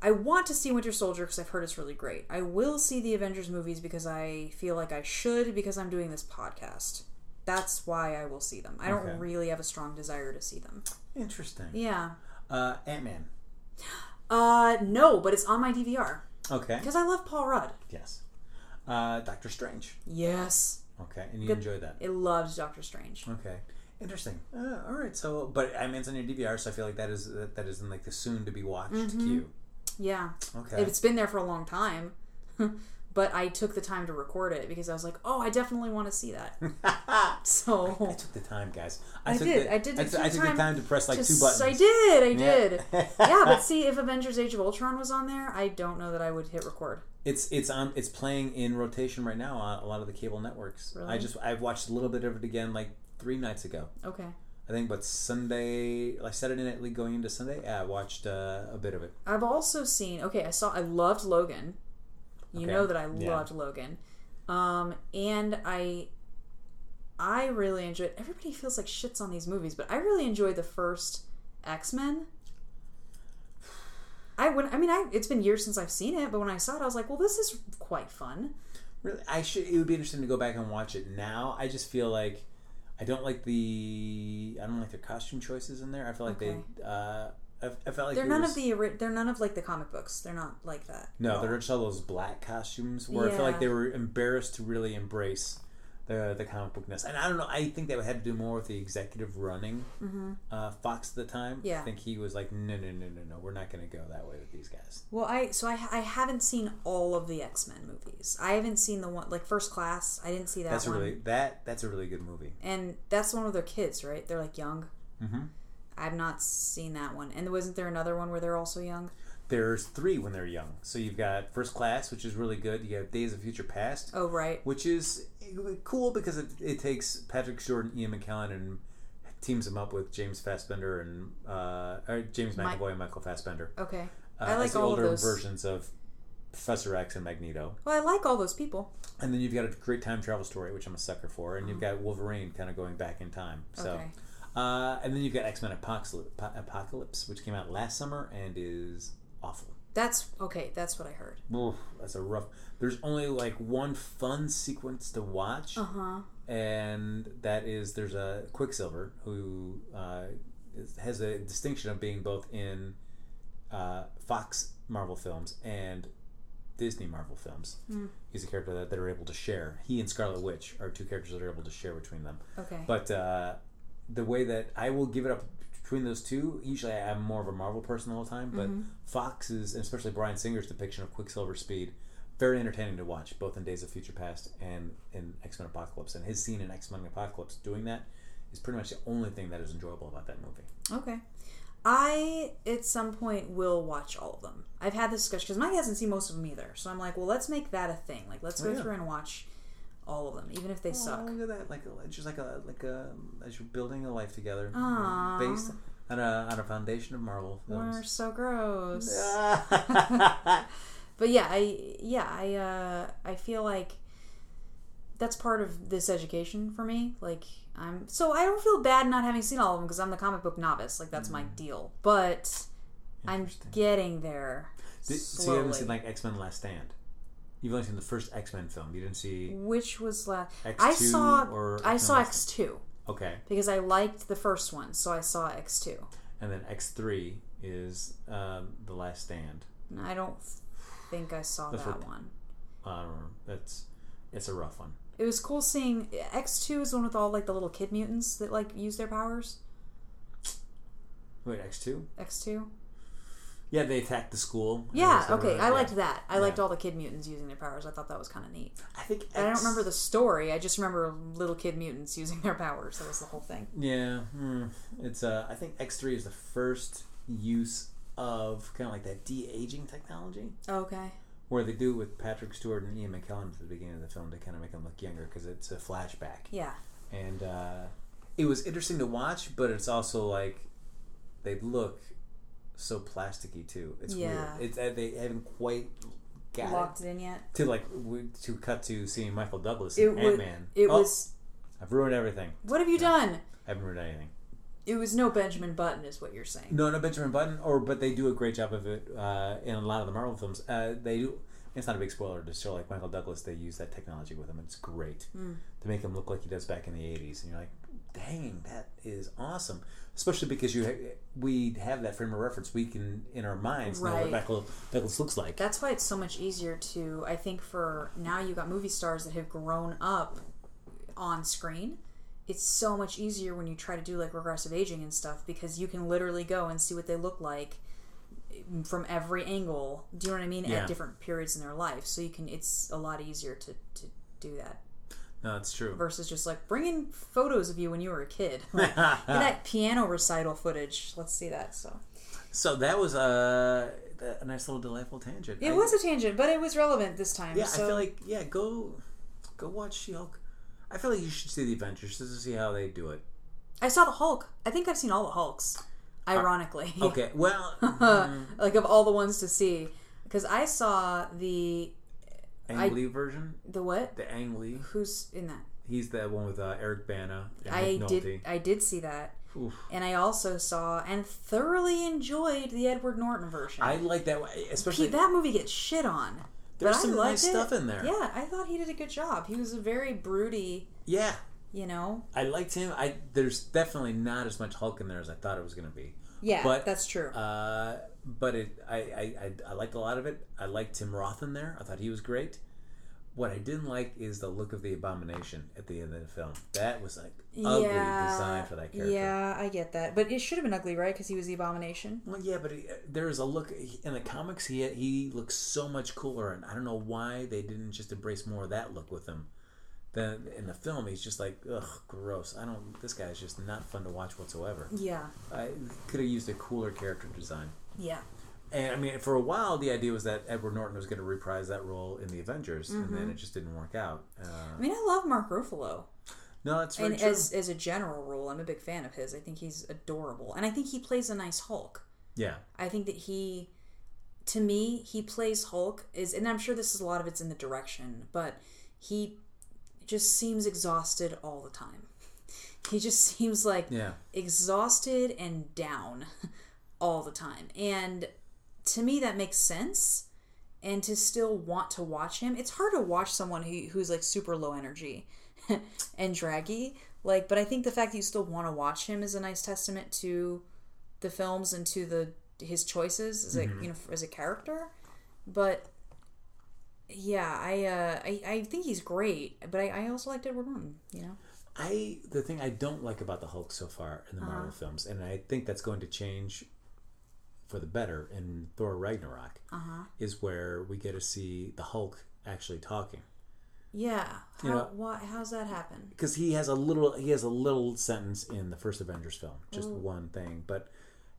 I want to see Winter Soldier because I've heard it's really great. I will see the Avengers movies because I feel like I should because I'm doing this podcast. That's why I will see them. I don't really have a strong desire to see them. Interesting. Yeah. Uh, Ant Man. Uh, no, but it's on my DVR Okay. because I love Paul Rudd. Yes. Uh, Doctor Strange. Yes, Okay, and you Good. enjoyed that. it loves Doctor Strange. Okay. Interesting. Uh, all right. So, but Ant Man's on your DVR, so I feel like that is that, that is in like the soon to be watched Mm-hmm. queue. Yeah, Okay. it's been there for a long time. but I took the time to record it because I was like, "Oh, I definitely want to see that." So I so took the time, guys. I took did. The, I did I, took- I the took time the time to press like to two buttons. I did. I did. yeah, but see, if Avengers: Age of Ultron was on there, I don't know that I would hit record. It's it's on it's playing in rotation right now on a lot of the cable networks. I just I've watched a little bit of it again like three nights ago. Okay. I think, but Sunday, like Saturday Night League going into Sunday, yeah, I watched uh, a bit of it. I've also seen. Okay, I saw. I loved Logan. You Okay. know that I Yeah. loved Logan, um, and I, I really enjoyed. Everybody feels like shits on these movies, but I really enjoyed the first X Men. I when I mean I it's been years since I've seen it, but when I saw it, I was like, well, this is quite fun. Really, I should. It would be interesting to go back and watch it now. I just feel like I don't like the I don't like their costume choices in there. I feel like Okay. they. Uh, I, I felt like They're none was- of the they're none of like the comic books. They're not like that. No, they're just all those black costumes where I feel like they were embarrassed to really embrace the the comic bookness. And I don't know. I think that had to do more with the executive running uh, Fox at the time. Mm-hmm. Yeah. I think he was like, no, no, no, no, no. We're not going to go that way with these guys. Well, I so I I haven't seen all of the X Men movies. I haven't seen the one like First Class. I didn't see that That's a one. really that that's a really good movie. and that's the one with their kids, right? They're like young. Mhm. I've not seen that one. And wasn't there another one where they're also young? There's three when they're young. So you've got First Class, which is really good. You have Days of Future Past, Oh, right. which is cool because it, it takes Patrick Stewart and Ian McKellen and teams them up with James Fassbender and uh, or James McAvoy and Michael Fassbender. Okay. Uh, I like all of older those. versions of Professor X and Magneto. Well, I like all those people. And then you've got a great time travel story, which I'm a sucker for, and you've got Wolverine kind of going back in time. So, Mm-hmm. Okay. uh, and then you've got X Men Apocalypse, which came out last summer and is awful. That's okay. That's what I heard. Oof, that's a rough. There's only like one fun sequence to watch, Uh huh. and that is there's a Quicksilver who uh, is- has a distinction of being both in uh, Fox Marvel films and Disney Marvel films. He's a character that they're able to share. He and Scarlet Witch are two characters that are able to share between them. Okay. But uh, the way that I will give it up between those two, usually I'm more of a Marvel person all the time. But mm-hmm. Fox's, and especially Bryan Singer's depiction of Quicksilver Speed, very entertaining to watch, both in Days of Future Past and in X Men Apocalypse. And his scene in X Men Apocalypse doing that is pretty much the only thing that is enjoyable about that movie. Okay. I at some point will watch all of them. I've had this discussion because Mike hasn't seen most of them either. So I'm like, well, let's make that a thing. Like, let's Oh, go yeah. through and watch all of them, even if they suck. Oh, look at that! Like just like a like a as you're building a life together, Aw. based on a on a foundation of Marvel We're so gross. But yeah, I yeah I uh, I feel like that's part of this education for me. Like I'm so I don't feel bad not having seen all of them because I'm the comic book novice. Like that's my deal. But I'm getting there. Did, so you haven't seen like X Men Last Stand. You've only seen the first X Men film. You didn't see Which was last? X2 I saw or I X-Men saw X two okay, because I liked the first one, so I saw X two. and then X three is um, the Last Stand. I don't think I saw That's that what- one. I don't know. That's it's a rough one. It was cool seeing X two is the one with all like the little kid mutants that like use their powers. Wait, X two? X two. Yeah, they attacked the school. Yeah, okay. I Yeah. liked that. I liked all the kid mutants using their powers. I thought that was kind of neat. I think X, I don't remember the story. I just remember little kid mutants using their powers. That was the whole thing. Yeah, hmm. it's uh. I think X three is the first use of kind of like that de aging technology. Okay. Where they do it with Patrick Stewart and Ian McKellen at the beginning of the film to kind of make them look younger because it's a flashback. Yeah. and uh, it was interesting to watch, but it's also like they look so plasticky too. It's Yeah. weird. It's uh, they haven't quite got locked it. it in yet. To like we, to cut to seeing Michael Douglas in. Ant Man. It was. I've ruined everything. What have you done? I haven't ruined anything. It was no Benjamin Button, is what you're saying. No, no Benjamin Button, or but they do a great job of it uh, in a lot of the Marvel films. Uh, they do. It's not a big spoiler to show like Michael Douglas. They use that technology with him. It's great to make him look like he does back in the '80s, and you're like, dang, that is awesome. Especially because you ha- we have that frame of reference. We can in our minds know what Michael Douglas looks like. That's why it's so much easier to. I think for now, you got movie stars that have grown up on screen. It's so much easier when you try to do like regressive aging and stuff because you can literally go and see what they look like from every angle. Do you know what I mean? Yeah. At different periods in their life, so you can. It's a lot easier to to do that no, it's true. versus just like bring in photos of you when you were a kid. Like, that piano recital footage. Let's see that. So So that was uh, a, a nice little delightful tangent. it I- was a tangent, but it was relevant this time. Yeah, so I feel like yeah, go go watch She-Hulk. I feel like you should see the Avengers just to see how they do it. I saw the Hulk. I think I've seen all the Hulks. Ironically, Okay, well, like of all the ones to see, because I saw the Ang Lee version, the what? the Ang Lee. Who's in that? He's the one with uh, Eric Bana I did. I did see that, Oof. and I also saw and thoroughly enjoyed the Edward Norton version. I like that, especially. that movie gets shit on. There's but I some nice it. stuff in there. Yeah, I thought he did a good job. He was a very broody, yeah, you know. I liked him. I there's definitely not as much Hulk in there as I thought it was going to be. Yeah, But, that's true. Uh, but it, I, I, I, liked a lot of it. I liked Tim Roth in there. I thought he was great. What I didn't like is the look of the abomination at the end of the film. That was like ugly design for that character. Yeah, I get that, but it should have been ugly, right? Because he was the abomination. Well, yeah, but he, uh, there's a look in the comics. He he looks so much cooler, and I don't know why they didn't just embrace more of that look with him. Then in the film, he's just like ugh, gross. I don't. This guy's just not fun to watch whatsoever. Yeah, I could have used a cooler character design. Yeah. And I mean, for a while, the idea was that Edward Norton was going to reprise that role in the Avengers, and then it just didn't work out. Uh, I mean, I love Mark Ruffalo. no, that's very and true. as as a general rule, I'm a big fan of his. I think he's adorable, and I think he plays a nice Hulk. yeah, I think that he, to me, he plays Hulk is, and I'm sure this is a lot of it's in the direction, but he just seems exhausted all the time. He just seems like yeah, exhausted and down all the time, and to me that makes sense. And to still want to watch him, it's hard to watch someone who, who's like super low energy and draggy. Like, but I think the fact that you still want to watch him is a nice testament to the films and to the his choices as a you know as a character. But yeah, I uh, I I think he's great, but I, I also liked Edward Norton. You know, I the thing I don't like about the Hulk so far in the Marvel Uh-huh. films, and I think that's going to change for the better in Thor Ragnarok, Uh-huh. is where we get to see the Hulk actually talking yeah. How You know- why, how's that happen? because he has a little he has a little sentence in the first Avengers film, just Oh. one thing, but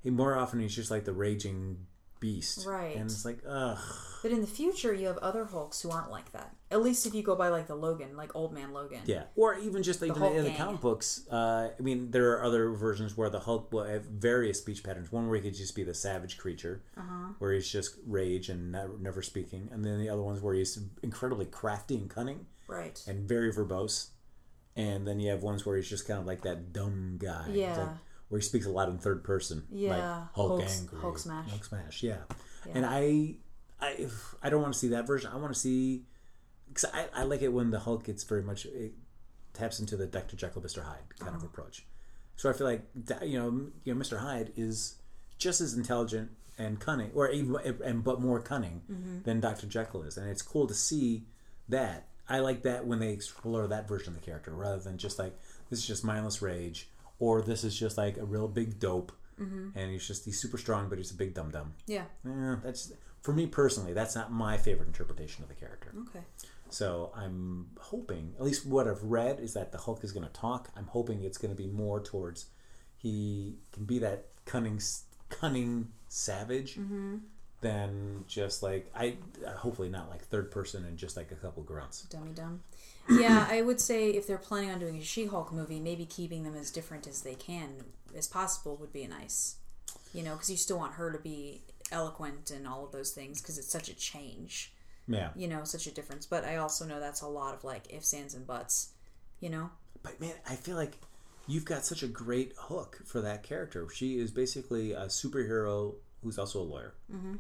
he more often he's just like the raging beast, Right. And it's like ugh, But in the future, you have other Hulks who aren't like that. At least if you go by like the Logan, like Old Man Logan. Yeah, or even just even Hulk in the comic books. Uh, I mean, there are other versions where the Hulk will have various speech patterns. One where he could just be the savage creature, Uh-huh. where he's just rage and never, never speaking, and then the other ones where he's incredibly crafty and cunning Right. and very verbose. And then you have ones where he's just kind of like that dumb guy. Yeah. Where he speaks a lot in third person. Yeah. Like Hulk Hulk's- angry. Hulk smash. Hulk smash. Yeah. And I, I, I don't want to see that version. I want to see, because I, I like it when the Hulk gets very much it taps into the Dr. Jekyll, Mr. Hyde kind Uh-huh. of approach. So I feel like you know, you know, Mr. Hyde is just as intelligent and cunning, or even and but more cunning Mm-hmm. than Dr. Jekyll is, and it's cool to see that. I like that when they explore that version of the character rather than just like this is just mindless rage, or this is just like a real big dope, Mm-hmm. and he's just he's super strong, but he's a big dum dum. Yeah. Eh, that's for me personally. That's not my favorite interpretation of the character. Okay. So I'm hoping, at least what I've read, is that the Hulk is going to talk. I'm hoping it's going to be more towards he can be that cunning, cunning savage, than just like I. Hopefully not like third person and just like a couple grunts. Dummy dumb. Yeah, I would say if they're planning on doing a She-Hulk movie, maybe keeping them as different as they can, as possible, would be nice. You know, because you still want her to be eloquent and all of those things, because it's such a change. Yeah. you know, such a difference. But I also know that's a lot of like ifs, ands, and buts. You know, But man, I feel like you've got such a great hook for that character. She is basically a superhero who's also a lawyer. Mm-hmm.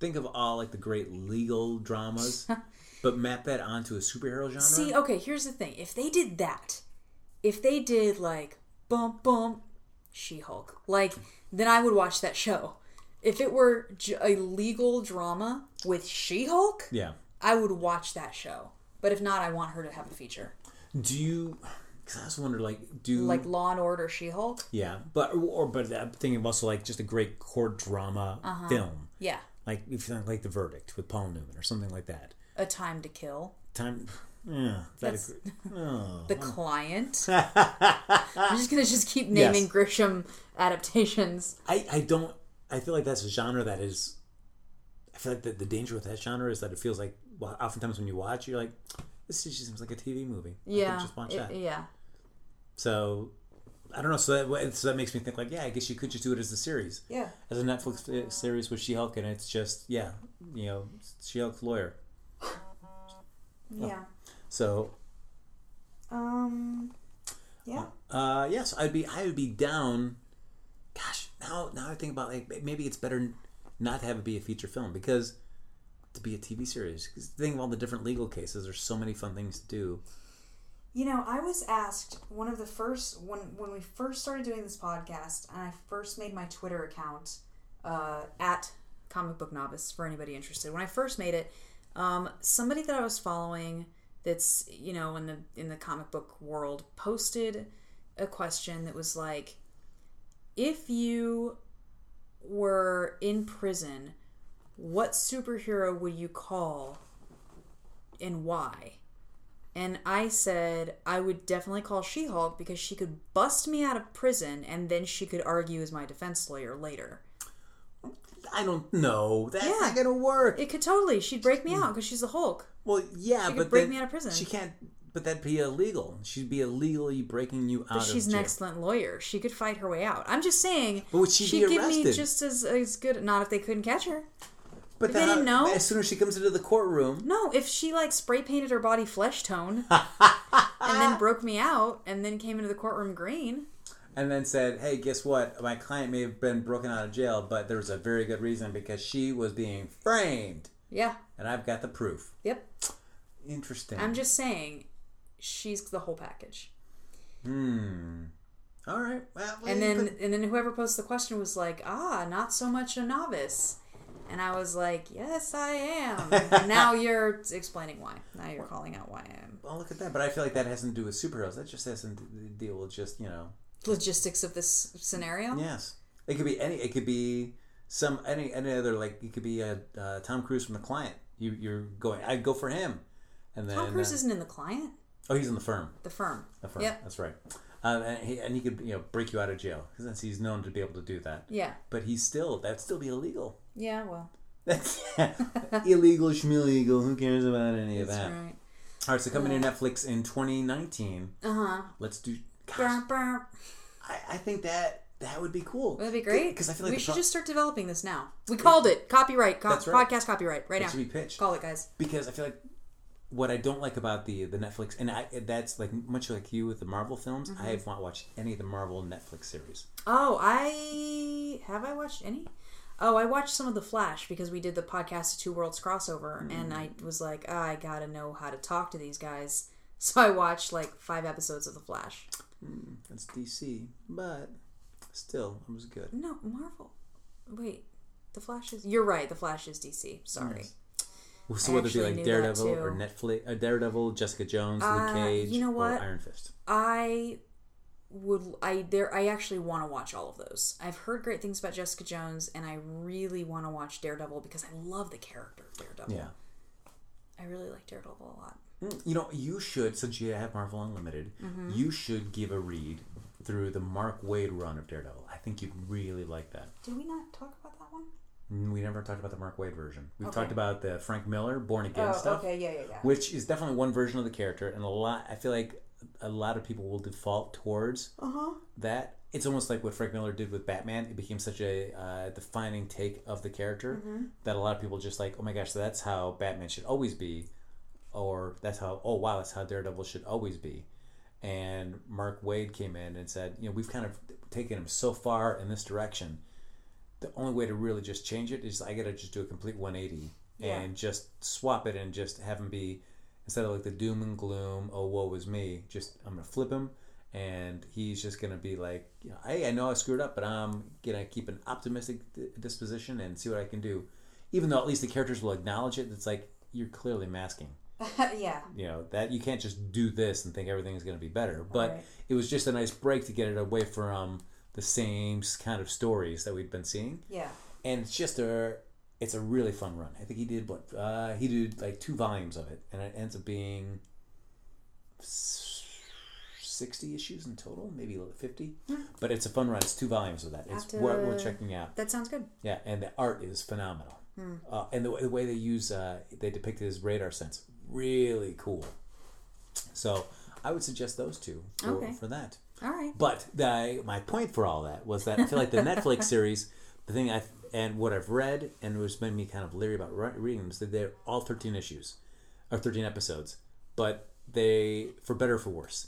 Think of all like the great legal dramas, but map that onto a superhero genre. See, okay, here's the thing. If they did that, if they did like bump bump She Hulk, like then I would watch that show. If it were a legal drama with She Hulk, yeah. I would watch that show. But if not, I want her to have a feature. Do you? Because I also wonder, like, do Like Law and Order She Hulk? yeah, but or but I'm thinking of also like just a great court drama Uh-huh. film, Yeah. like if you think like The Verdict with Paul Newman or something like that. A Time to Kill. Time, yeah, that That's- oh. The Client. I'm just gonna just keep naming Yes. Grisham adaptations. I, I don't I feel like that's a genre that is I feel like the, the danger with that genre is that it feels like well oftentimes when you watch you're like this just seems like a TV movie. Yeah. just watch it- that. yeah. So I don't know. So that so that makes me think like yeah, I guess you could just do it as a series, Yeah. as a Netflix uh, series with She-Hulk, and it's just yeah, you know, She-Hulk's lawyer. Yeah. So Um Yeah. uh, yes, I'd be I would be down. Gosh, now now I think about like maybe it's better not to have it be a feature film because to be a TV series. Because think of all the different legal cases. There's so many fun things to do. You know, I was asked one of the first when when we first started doing this podcast, and I first made my Twitter account uh, at Comic Book Novice for anybody interested. When I first made it, um, somebody that I was following that's you know in the in the comic book world posted a question that was like, if you were in prison, what superhero would you call, and why? And I said I would definitely call She Hulk because she could bust me out of prison and then she could argue as my defense lawyer later. I don't know. That's Yeah. not gonna work. It could totally. She'd break me out because she's the Hulk. well, yeah, could but break me out of prison. She can't. But that'd be illegal. She'd be illegally breaking you out But she's an excellent lawyer. She could fight her way out. I'm just saying. But would she she'd be give me just as as good. Not if they couldn't catch her. But they didn't know? As soon as she comes into the courtroom, No, if she like spray painted her body flesh tone and then broke me out and then came into the courtroom green. And then said, "Hey, guess what? My client may have been broken out of jail, but there was a very good reason because she was being framed, Yeah. and I've got the proof." Yep. Interesting. I'm just saying, she's the whole package. Hmm. All right. Well, And then but- and then whoever posted the question was like, ah, not so much a novice. And I was like, yes, I am. and now you're explaining why. Now you're calling out why I am. well, look at that. But I feel like that hasn't to do with superheroes. That just has to deal with just you know. Logistics of this scenario. Yes. It could be any. It could be some any any other like it could be a uh, Tom Cruise from the client. You you're going. I'd go for him. And then Tom Cruise uh, isn't in the client. oh he's in the firm. The firm. The firm. Yep. That's right. Um, and he and he could you know break you out of jail since he's known to be able to do that. Yeah. But he's still that'd still be illegal. Yeah. Well, That's illegal, schmillegal. Who cares about any of that? right. All right, so coming to Netflix in 2019. Uh huh. Let's do. Gosh. I, I think that that would be cool. That'd be great. Because I feel like we should pro- just start developing this now. We called it copyright. Co- right. Podcast copyright right That now. should be pitched. Call it, guys. because I feel like what I don't like about the the Netflix and I that's like much like you with the Marvel films. Mm-hmm. I have not watched any of the Marvel Netflix series. Oh, I have I watched any? Oh, I watched some of the Flash because we did the podcast Two Worlds crossover, and I was like, ah, I gotta know how to talk to these guys. So I watched like five episodes of the Flash. That's DC, but still, it was good. No, Marvel. Wait, the Flash is. You're right. The Flash is DC. Sorry. Yes. Well, So I whether it be like Daredevil or. Netflix, uh, Daredevil, Jessica Jones, Uh, Luke Cage, you know or what? Iron Fist. I would I there I actually want to watch all of those. I've heard great things about Jessica Jones and I really want to watch Daredevil because I love the character of Daredevil. Yeah. I really like Daredevil a lot. Mm, You know, you should, since you have Marvel Unlimited, Mm-hmm. you should give a read through the Mark Waid run of Daredevil. I think you'd really like that. Did we not talk about that one? Mm, We never talked about the Mark Waid version. We've Okay. talked about the Frank Miller Born Again Oh, stuff, okay, yeah, yeah, yeah. which is definitely one version of the character, and a lot. I feel like a lot of people will default towards that. It's almost like what Frank Miller did with Batman. It became such a uh, defining take of the character that a lot of people just like, oh my gosh, so that's how Batman should always be, or that's how oh wow, that's how Daredevil should always be. And Mark Waid came in and said, you know, we've kind of taken him so far in this direction. The only way to really just change it is I got to just do a complete 180 Yeah. and just swap it and just have him be instead of like the doom and gloom, oh woe is me. Just I'm gonna flip him, and he's just gonna be like, you know, hey, I know I screwed up, but I'm gonna keep an optimistic disposition and see what I can do. Even though at least the characters will acknowledge it, it's like you're clearly masking yeah. you know that you can't just do this and think everything's going to be better but Right. it was just a nice break to get it away from the same kind of stories that we'd been seeing Yeah. and it's just a it's a really fun run i think he did what uh, he did like two volumes of it and it ends up being 60 issues in total maybe 50 but it's a fun run it's two volumes of that it's to- what we're checking out That sounds good. yeah, and the art is phenomenal. Uh, and the, way- the way they use, uh, they depict his radar sense, really cool. So I would suggest those two for, Okay. for that. All right. But the, my point for all that was that I feel like the Netflix series, the thing I and what I've read and was made me kind of leery about re- reading them is that they're all thirteen issues, or thirteen episodes, but they for better or for worse.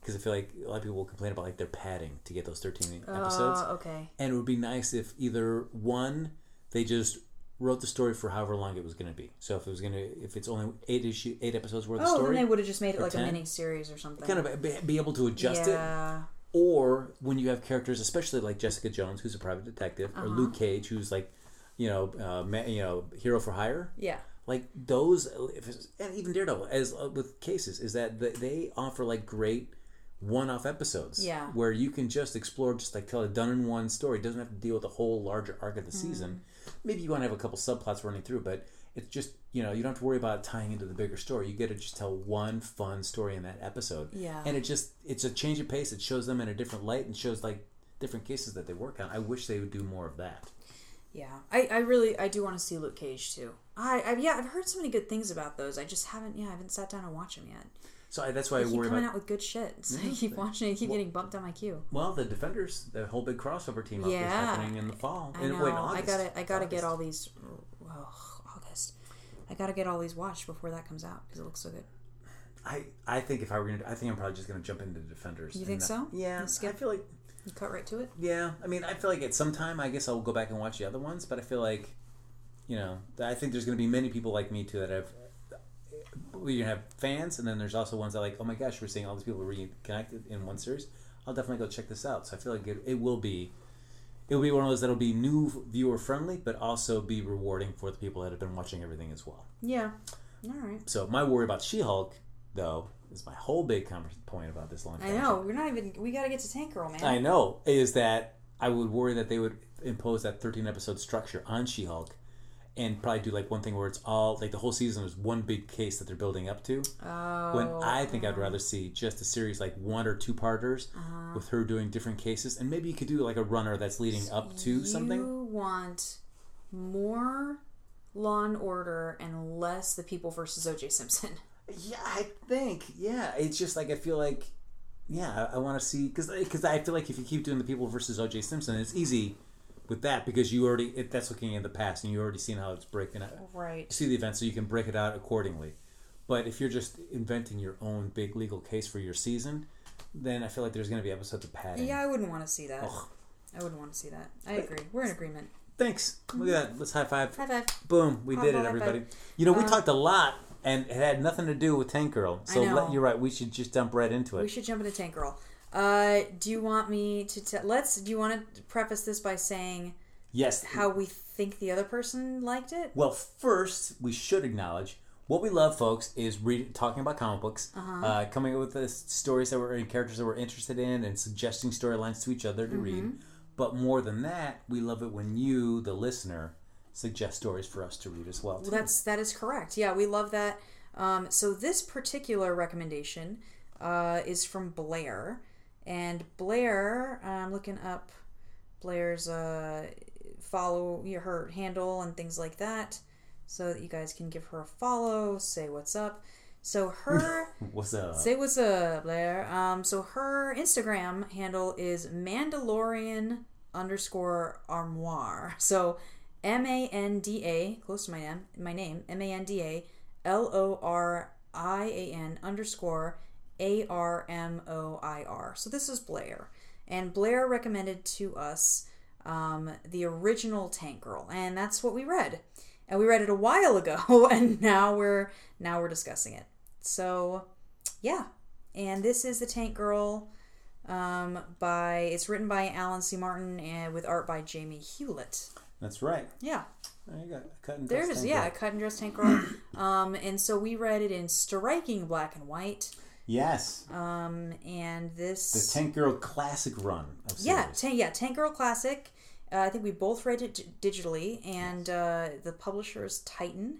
Because I feel like a lot of people will complain about like their padding to get those thirteen episodes. Uh, okay. And it would be nice if either one, they just wrote the story for however long it was going to be. So if it was going to, if it's only eight issue, eight episodes worth of Oh, then they would have just made it like 10. a mini series or something. kind of be, able to adjust it. yeah. Or when you have characters, especially like Jessica Jones, who's a private detective, Uh-huh. or Luke Cage, who's like, you know, uh, ma- you know, hero for hire. Yeah. Like those, if it's, and even Daredevil, as uh, with cases, is that they, offer like great one-off episodes. Yeah. Where you can just explore, just like tell a done-in-one story. It doesn't have to deal with the whole larger arc of the Mm-hmm. season. Maybe you want to have a couple subplots running through, but it's just you know you don't have to worry about tying into the bigger story. You get to just tell one fun story in that episode. Yeah. And it just it's a change of pace. It shows them in a different light and shows like different cases that they work on. I wish they would do more of that. Yeah. I, I really I do want to see Luke Cage too. I, I yeah I've heard so many good things about those. I just haven't yeah I haven't sat down and watched them yet. So I, that's why I They keep worry coming about. out with good shit. So I keep watching it. I keep getting bumped on my queue. Well, the Defenders, the whole big crossover team up is Yeah. happening in the fall. I know. wait, in I gotta I gotta get all these. Oh, August. I gotta get all these watched before that comes out because it looks so good. I, I think if I were gonna, I think I'm probably just gonna jump into Defenders. You think not- so? Yeah, You I feel like You cut right to it. yeah. I mean, I feel like at some time, I guess I'll go back and watch the other ones. But I feel like, you know, I think there's gonna be many people like me too that have. We have fans, and then there's also ones that like, oh my gosh, we're seeing all these people reconnected in one series. I'll definitely go check this out. So I feel like it, it will be, it will be one of those that'll be new viewer friendly, but also be rewarding for the people that have been watching everything as well. Yeah. All right. So my worry about She-Hulk, though, is my whole big point about this long. I know. We're not even. We gotta get to Tank Girl, man. I know is that I would worry that they would impose that 13 episode structure on She-Hulk, and probably do like one thing where it's all like the whole season is one big case that they're building up to. Oh. When I think I'd rather see just a series like one or two parters Uh-huh. with her doing different cases, and maybe you could do like a runner that's leading up to something. You want more Law and Order and less the People versus O.J. Simpson. Yeah, I think. Yeah, it's just like I feel like, yeah, I, I want to see because because I feel like if you keep doing the people versus O.J. Simpson, it's easy with that because you already it, that's looking in the past and you already seen how it's breaking out. Right. You see the event, so you can break it out accordingly. But if you're just inventing your own big legal case for your season, then I feel like there's going to be episodes of padding. Yeah, I wouldn't want to see that. Ugh. I wouldn't want to see that. I agree. We're in agreement. Thanks. Look at that. Let's high five. High five. Boom. We High did five, it, everybody. You know, we Uh, talked a lot, and it had nothing to do with Tank Girl. So know. let, you're right. We should just jump right into it. We should jump into Tank Girl. Uh, do you want me to te- let's? Do you want to preface this by saying yes. how we think the other person liked it? Well, first, we should acknowledge what we love, folks, is read, talking about comic books, Uh-huh. uh, coming up with the stories that we're and characters that we're interested in, and suggesting storylines to each other to read. Mm-hmm. But more than that, we love it when you, the listener, suggest stories for us to read as well. Well, that's that is correct. Yeah, we love that. Um, so this particular recommendation uh, is from Blair, and Blair. I'm looking up Blair's uh, follow her handle and things like that, so that you guys can give her a follow, say what's up. So her What's up? say what's up, Blair. Um, so her Instagram handle is Mandalorian underscore armoire. So M A N D A, close to my name, my name, M A N D A L O R I A N underscore A R M O I R. So this is Blair. And Blair recommended to us um, the original Tank Girl, and that's what we read. And we read it a while ago, and now we're now we're discussing it. So yeah, and this is the Tank Girl um, by it's written by Alan C. Martin and with art by Jamie Hewlett. That's right. Yeah, There you go. Cut and there it dress is. tank Yeah, cut and dress Tank Girl. um, and so we read it in striking black and white. Yes. Um, and this The Tank Girl classic run of. Yeah, Tank, yeah, Tank Girl Classic. Uh, I think we both read it d- digitally, and uh, the publisher is Titan,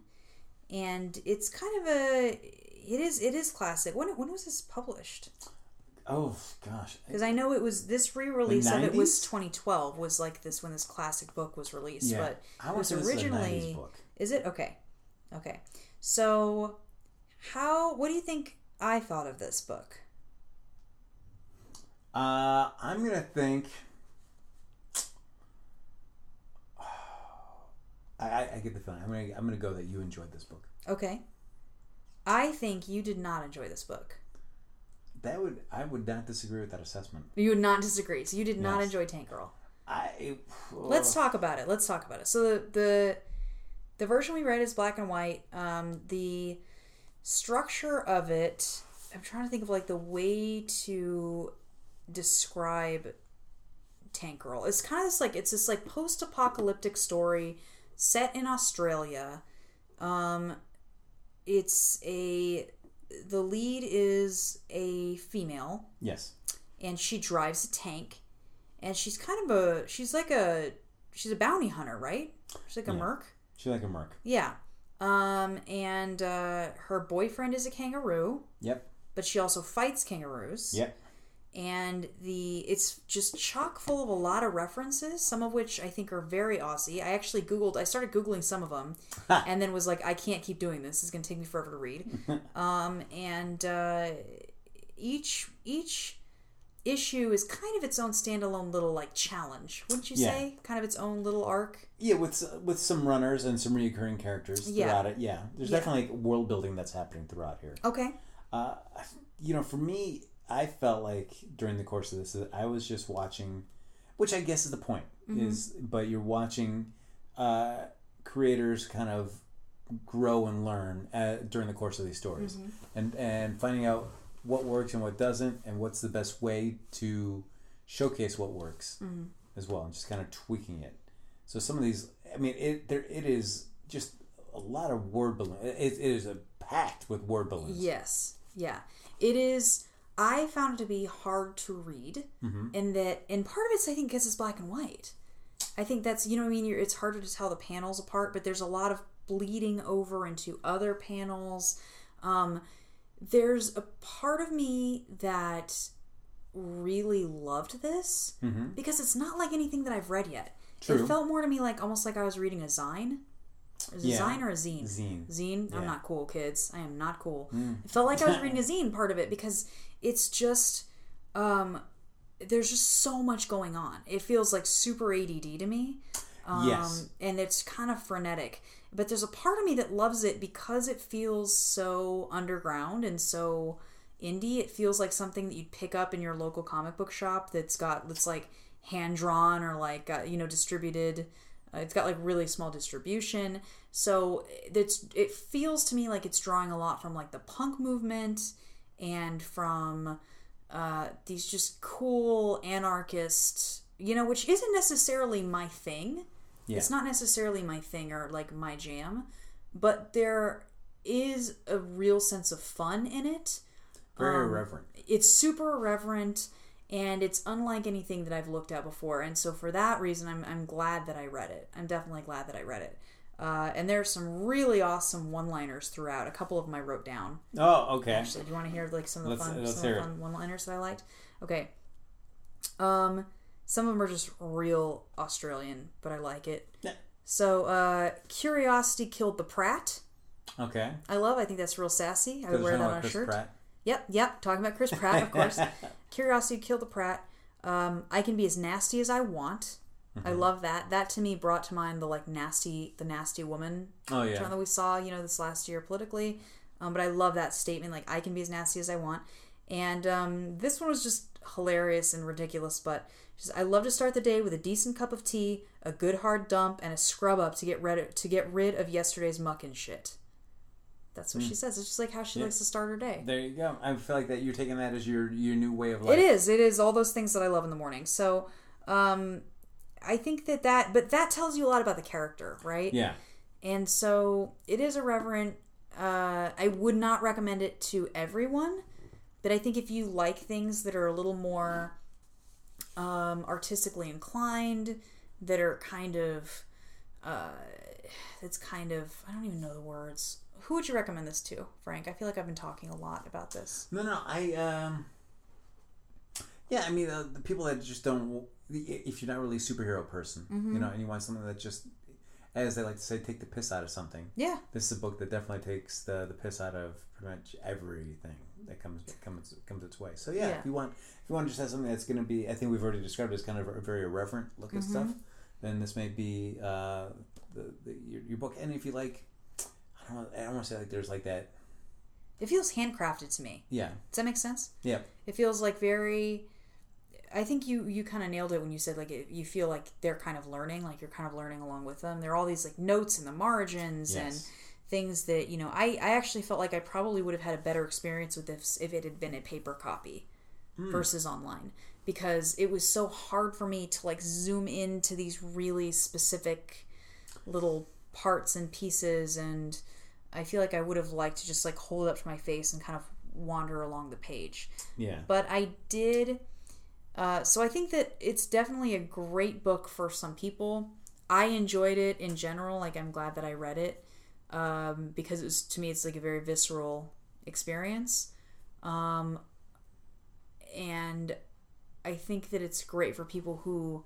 and it's kind of a it is it is classic. When when was this published? Oh gosh. Because I know it was this re-release of it was 2012 was like this when this classic book was released, Yeah. but I it was say a 90s originally book. is it okay? Okay, so how what do you think I thought of this book? Uh, I'm gonna think. I, I, I get the feeling. I'm gonna I'm gonna go that you enjoyed this book. Okay, I think you did not enjoy this book. That would I would not disagree with that assessment. You would not disagree. So you did not enjoy Tank Girl. I Let's talk about it. Let's talk about it. So the the, the version we read is black and white. Um, the structure of it, I'm trying to think of like the way to describe Tank Girl. It's kind of this like it's this like post-apocalyptic story set in Australia. Um, it's a the lead is a female yes. and she drives a tank and she's kind of a she's like a she's a bounty hunter right she's like a Yeah. merc She's like a merc. yeah um and uh her boyfriend is a kangaroo. Yep. but she also fights kangaroos. Yep. and the it's just chock full of a lot of references some of which i think are very aussie. I actually googled i started googling some of them and then was like i can't keep doing this. It's going to take me forever to read. Um, and uh, each each issue is kind of its own standalone little like challenge wouldn't you Yeah. say kind of its own little arc Yeah, with with some runners and some recurring characters Yeah. throughout it. Yeah, there's Yeah. definitely like world building that's happening throughout here. okay Uh, you know, for me, I felt like during the course of this that I was just watching, which I guess is the point. Is but you're watching uh, creators kind of grow and learn uh, during the course of these stories, and and finding out what works and what doesn't, and what's the best way to showcase what works as well, and just kind of tweaking it. So some of these, I mean, it there it is just a lot of word balloon. It, it is a packed with word balloons. yes yeah it is i found it to be hard to read and that and part of it's i think because it's black and white i think that's you know what i mean You're, it's harder to tell the panels apart but there's a lot of bleeding over into other panels um, there's a part of me that really loved this because it's not like anything that I've read yet. True. It felt more to me like almost like I was reading a zine. Is Yeah. a zine or a zine? Zine. Zine. I'm not cool, kids. I am not cool. It felt like I was reading a zine part of it because it's just um there's just so much going on. It feels like super ADD to me. Um, Yes. And it's kind of frenetic. But there's a part of me that loves it because it feels so underground and so indie. It feels like something that you'd pick up in your local comic book shop that's got, that's like hand drawn or like, uh, you know, distributed. Uh, it's got like really small distribution. So it's, it feels to me like it's drawing a lot from like the punk movement and from uh, these just cool anarchist, you know, which isn't necessarily my thing. Yeah. It's not necessarily my thing or like my jam, but there is a real sense of fun in it. Very Um, irreverent. It's super irreverent and it's unlike anything that I've looked at before. And so for that reason, I'm, I'm glad that I read it. I'm definitely glad that I read it. Uh, and there are some really awesome one-liners throughout. A couple of them I wrote down. Oh, okay. Actually, do you want to hear like some of the Let's- fun, let's some of hear the it. fun one-liners that I liked? Okay. Um, some of them are just real Australian, but I like it. Yeah. So, uh, curiosity killed the Pratt. Okay. I love. I think that's real sassy. I would wear that on a Chris shirt. Pratt. Yep, yep. Talking about Chris Pratt, of course. Curiosity killed the Pratt. Um, I can be as nasty as I want. Mm-hmm. I love that. That to me brought to mind the like nasty, the nasty woman Oh yeah. that we saw, you know, this last year politically. Um, but I love that statement. Like I can be as nasty as I want. And um, this one was just hilarious and ridiculous. But just, I love to start the day with a decent cup of tea, a good hard dump, and a scrub up to get rid to get rid of yesterday's muck and shit. That's what she says. It's just like how she likes to start her day. There you go. I feel like that you're taking that as your your new way of life. It is. It is all those things that I love in the morning. So, um, I think that that, but that tells you a lot about the character, right? Yeah. And so it is irreverent. Uh, I would not recommend it to everyone, but I think if you like things that are a little more um, artistically inclined, that are kind of, uh, it's kind of, I don't even know the words. Who would you recommend this to, Frank? I feel like I've been talking a lot about this. No, no. I um. Yeah, I mean uh, the people that just don't. If you're not really a superhero person, Mm-hmm. you know, and you want something that just, as they like to say, take the piss out of something. Yeah. This is a book that definitely takes the, the piss out of pretty much everything that comes comes comes its way. So yeah, Yeah. if you want if you want to just have something that's going to be, I think we've already described it as kind of a very irreverent look at stuff, Mm-hmm. then this may be uh, the, the your, your book. And if you like, I don't I don't want to say like there's like that. It feels handcrafted to me. Yeah, Does that make sense? yeah, It feels like very. I think you you kind of nailed it when you said like it, you feel like they're kind of learning, like you're kind of learning along with them. There are all these like notes in the margins and Yes. Things that you know. I I actually felt like I probably would have had a better experience with this if it had been a paper copy versus online because it was so hard for me to like zoom into these really specific little parts and pieces and I feel like I would have liked to just like hold it up to my face and kind of wander along the page yeah. but I did. Uh, so I think that it's definitely a great book for some people. I enjoyed it in general. Like I'm glad that I read it um, because it was to me it's like a very visceral experience, um, and I think that it's great for people who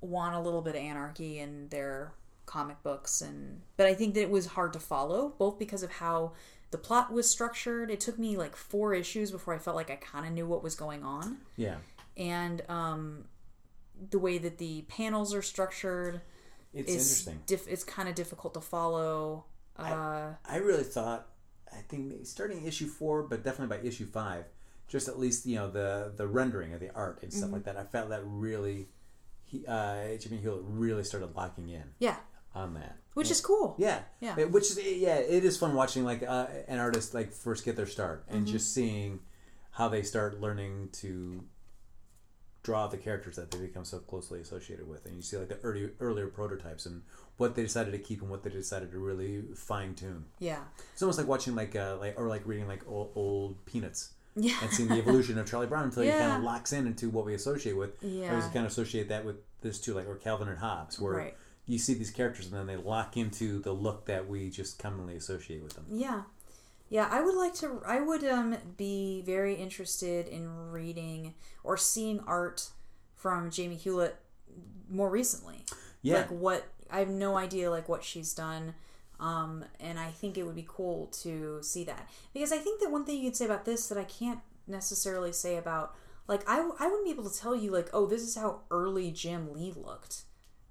want a little bit of anarchy in their comic books and but I think that it was hard to follow both because of how the plot was structured. It took me like four issues before I felt like I kind of knew what was going on Yeah. and um the way that the panels are structured It's interesting. diff- it's kind of difficult to follow. Uh I really thought, I think starting issue four, but definitely by issue five, just at least you know the the rendering of the art and Mm-hmm. stuff like that. I felt that really, he uh, Jimmy Hewlett really started locking in yeah, on that. which is cool. Yeah, Yeah. It- which is yeah, it is fun watching like uh, an artist like first get their start and Mm-hmm. just seeing how they start learning to draw the characters that they become so closely associated with, and you see like the early earlier prototypes and what they decided to keep and what they decided to really fine tune. Yeah. It's almost like watching like uh, like or like reading like old, old Peanuts Yeah. and seeing the evolution of Charlie Brown until he kind of locks in into what we associate with. Yeah, I Yeah. always kind of associate that with this too, like or Calvin and Hobbes, where Right. you see these characters and then they lock into the look that we just commonly associate with them. Yeah. Yeah, I would like to I would um be very interested in reading or seeing art from Jamie Hewlett more recently. Yeah. Like what I have no idea like what she's done. Um, and I think it would be cool to see that because I think that one thing you could say about this that I can't necessarily say about like I, I wouldn't be able to tell you like oh this is how early Jim Lee looked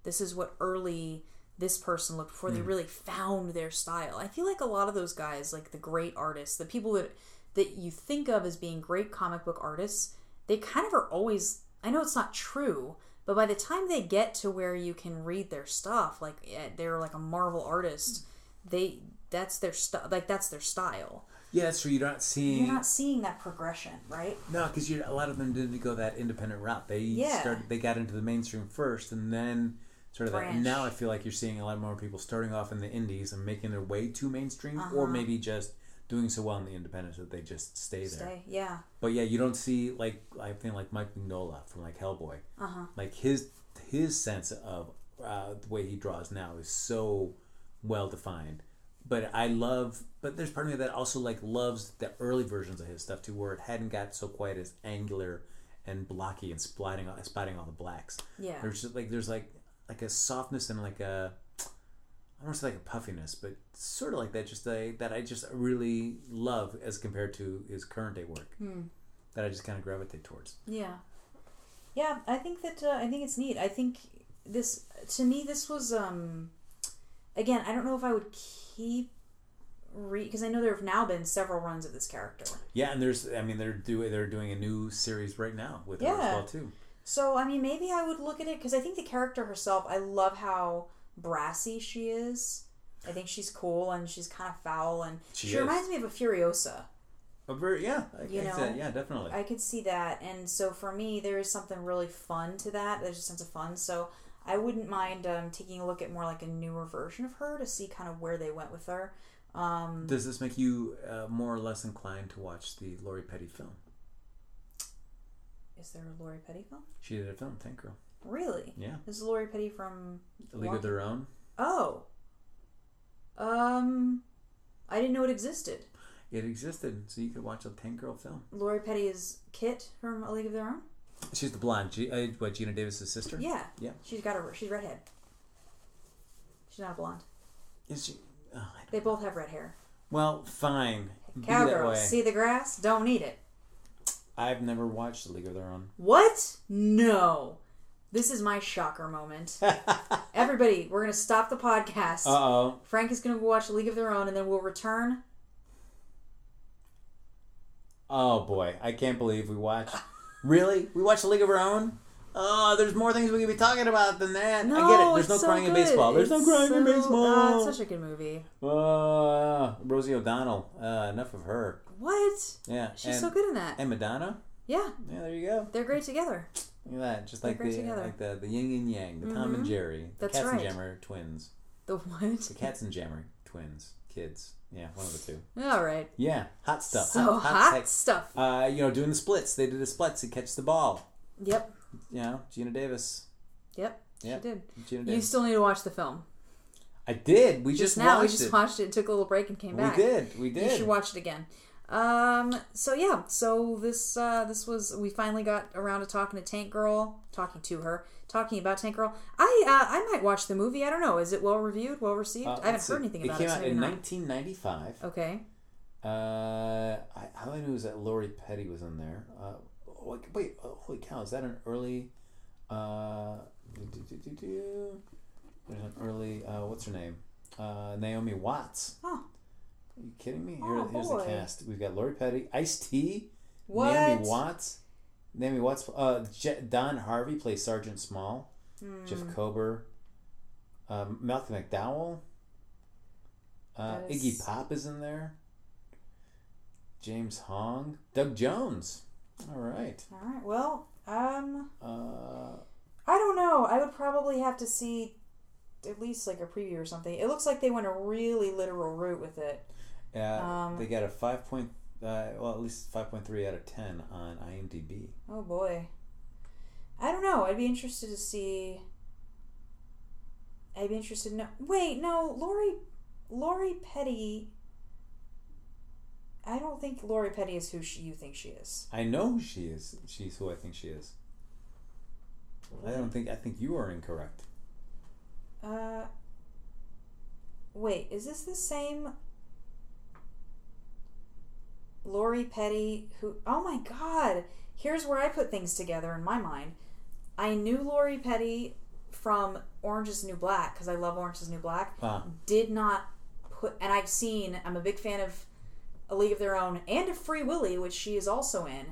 this is what early this person looked before they really found their style. I feel like a lot of those guys, like the great artists, the people that that you think of as being great comic book artists, they kind of are always. I know it's not true, but by the time they get to where you can read their stuff, like eh, they're like a Marvel artist, they that's their stuff. Like that's their style. Yeah, that's true. You're not seeing You're not seeing that progression, right? no, because a lot of them didn't go that independent route. They Yeah. started, they got into the mainstream first, and then sort of that. And now I feel like you're seeing a lot more people starting off in the indies and making their way to mainstream, Uh-huh. or maybe just doing so well in the independents that they just stay there. Stay, yeah, But yeah, you don't see like I think like Mike Mignola from like Hellboy. uh huh, Like his his sense of uh, the way he draws now is so well defined. But I love, but there's part of me that also like loves the early versions of his stuff too, where it hadn't got so quite as angular and blocky and spotting spotting all the blacks. yeah, There's just like there's like like a softness and like a I don't want to say like a puffiness, but sort of like that. Just a, that I just really love as compared to his current day work. Hmm. That I just kind of gravitate towards. Yeah. Yeah, I think that uh, I think it's neat. I think this to me this was um again, I don't know if I would keep re because I know there have now been several runs of this character. Yeah, and there's I mean they're doing they're doing a new series right now with her as well too. So, I mean, maybe I would look at it because I think the character herself, I love how brassy she is. I think she's cool and she's kind of foul and She she, reminds me of a Furiosa. A very yeah, I, You I know, said, yeah, definitely. I could see that. And so for me, there is something really fun to that. There's a sense of fun. So I wouldn't mind um, taking a look at more like a newer version of her to see kind of where they went with her. Um, Does this make you uh, more or less inclined to watch the Lori Petty film? Is there a Lori Petty film? She did a film, Tank Girl. Really? Yeah, This is Lori Petty from. A League Walking- of Their Own. Oh. Um, I didn't know it existed. It existed, so you could watch a Tank Girl film. Lori Petty is Kit from A League of Their Own. She's the blonde. G- uh, what Geena Davis's sister? Yeah. Yeah. She's got a she's redhead. She's not a blonde. Is she? Oh, They both have red hair. Well, fine. Cowgirls, see the grass? Don't eat it. I've never watched A League of Their Own. What? No. This is my shocker moment. Everybody, we're gonna stop the podcast. Uh oh. Frank is gonna go watch A League of Their Own, and then we'll return. Oh boy, I can't believe we watched. really? We watched A League of Our Own? Oh, there's more things we could be talking about than that. No, I get it. There's no so crying in baseball. There's no It's crying in baseball. uh, it's such a good movie. Uh, Rosie O'Donnell. Uh, enough of her. What? Yeah. She's and, so good in that. And Madonna. Yeah, Yeah, there you go. they're great together. Look at that. Just like the together. like the the yin and yang, the Tom and Mhm. Jerry, the That's Cats and right. Jammer twins, The what? the Cats and Jammer twins, kids. Yeah, one of the two. All right. Yeah, hot stuff. So hot, sex. stuff. Uh, you know, doing the splits. They did the splits to catch the ball. Yep. You know, Geena Davis. Yep. Yep. She did. Geena You still need to watch the film. I did. We just, Just, now, we just it. watched it. Took a little break and came we back. We did. We did. You should watch it again. Um. So yeah. So this uh this was we finally got around to talking to Tank Girl, talking to her, talking about Tank Girl. I uh, I might watch the movie. I don't know. Is it well reviewed? Well received? Uh, I haven't heard anything it about came it. so out in 1995. Okay. Uh, I, all I knew is that Lori Petty was in there. Uh, wait, wait oh, holy cow! Is that an early? Uh, do, do, do, do. There's an early. Uh, what's her name? Uh, Naomi Watts. Oh. Are you kidding me? Here, Oh, here's boy. the cast. We've got Lori Petty, Ice T? Naomi Watts, Naomi Watts. Uh, Je- Don Harvey plays Sergeant Small. Jeff Hmm. Kober, um, Malcolm McDowell, uh, is- Iggy Pop is in there. James Hong, Doug Jones. All right. All right. Well, um, Uh, I don't know. I would probably have to see at least like a preview or something. It looks like they went a really literal route with it. Yeah, Um, they got a five point, uh, well, at least five point three out of ten on IMDb. Oh boy. I don't know. I'd be interested to see. I'd be interested. No, wait, no, Lori, Lori Petty. I don't think Lori Petty is who she, you think she is. I know who she is. She's who I think she is. I don't think. I think you are incorrect. Uh. Wait, is this the same? Lori Petty, who? Oh my God! Here's where I put things together in my mind. I knew Lori Petty from Orange Is the New Black because I love Orange Is the New Black. Ah, did not put and I've seen I'm a big fan of A League of Their Own and of Free Willy, which she is also in.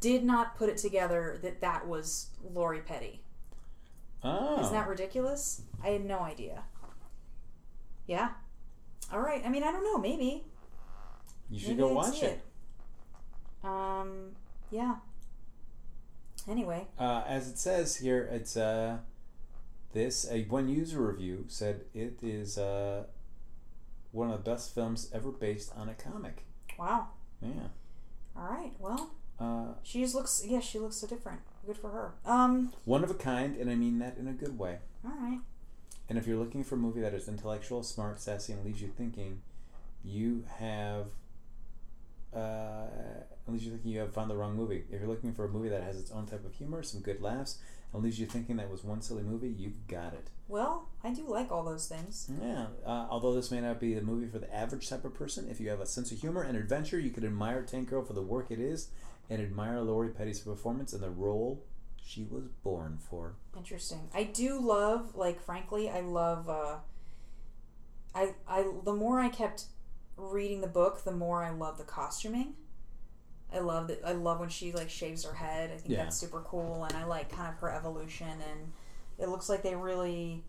Did not put it together that that was Lori Petty. oh. Isn't that ridiculous? I had no idea. Yeah. All right. I mean, I don't know. Maybe. You should Maybe go I'd watch see it. Um. Yeah. Anyway. Uh, as it says here, it's uh, this a one user review said it is uh, one of the best films ever based on a comic. Wow. Yeah. All right. Well, Uh, she just looks. Yeah, she looks so different. Good for her. Um. one of a kind, and I mean that in a good way. All right. And if you're looking for a movie that is intellectual, smart, sassy, and leaves you thinking, you have. Uh, leaves you thinking you have found the wrong movie. If you're looking for a movie that has its own type of humor, some good laughs, and leaves you thinking that was one silly movie, you've got it. Well, I do like all those things. Yeah, uh, although this may not be the movie for the average type of person, if you have a sense of humor and adventure, you could admire Tank Girl for the work it is and admire Lori Petty's performance and the role she was born for. Interesting. I do love, like, frankly, I love. Uh, I I the more I kept reading the book, the more I love the costuming. I love that. I love when she like shaves her head. I think Yeah. that's super cool, and I like kind of her evolution. And it looks like they really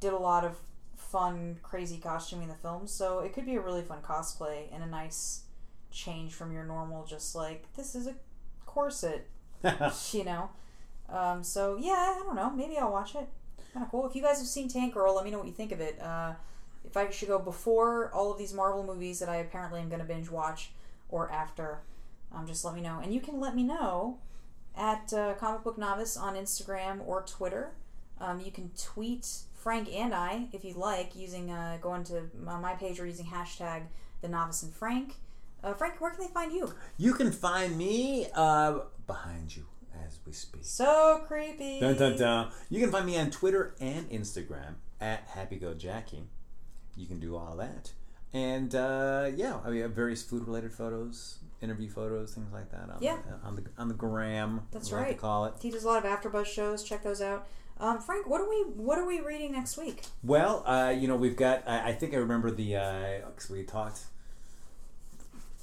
did a lot of fun, crazy costuming in the film. So it could be a really fun cosplay and a nice change from your normal, just like this is a corset you know. Um, so yeah, I don't know. Maybe I'll watch it. Kind of cool. If you guys have seen Tank Girl, let me know what you think of it. Uh, if I should go before all of these Marvel movies that I apparently am going to binge watch, or after, um, just let me know. And you can let me know at uh, Comic Book Novice on Instagram or Twitter. Um, you can tweet Frank and I if you'd like using uh, going to my my page or using hashtag the Novice and Frank. Uh, Frank, where can they find you? You can find me uh, behind you as we speak. So creepy. Dun, dun, dun. You can find me on Twitter and Instagram at HappyGoJackie. You can do all that. And uh, yeah, I mean, have various food related photos, interview photos, things like that on, Yeah. the, on the on the gram. That's right. to call it. He does a lot of AfterBuzz shows. Check those out. Um, Frank, what are we what are we reading next week? Well, uh, you know, we've got. I, I think I remember the because we talked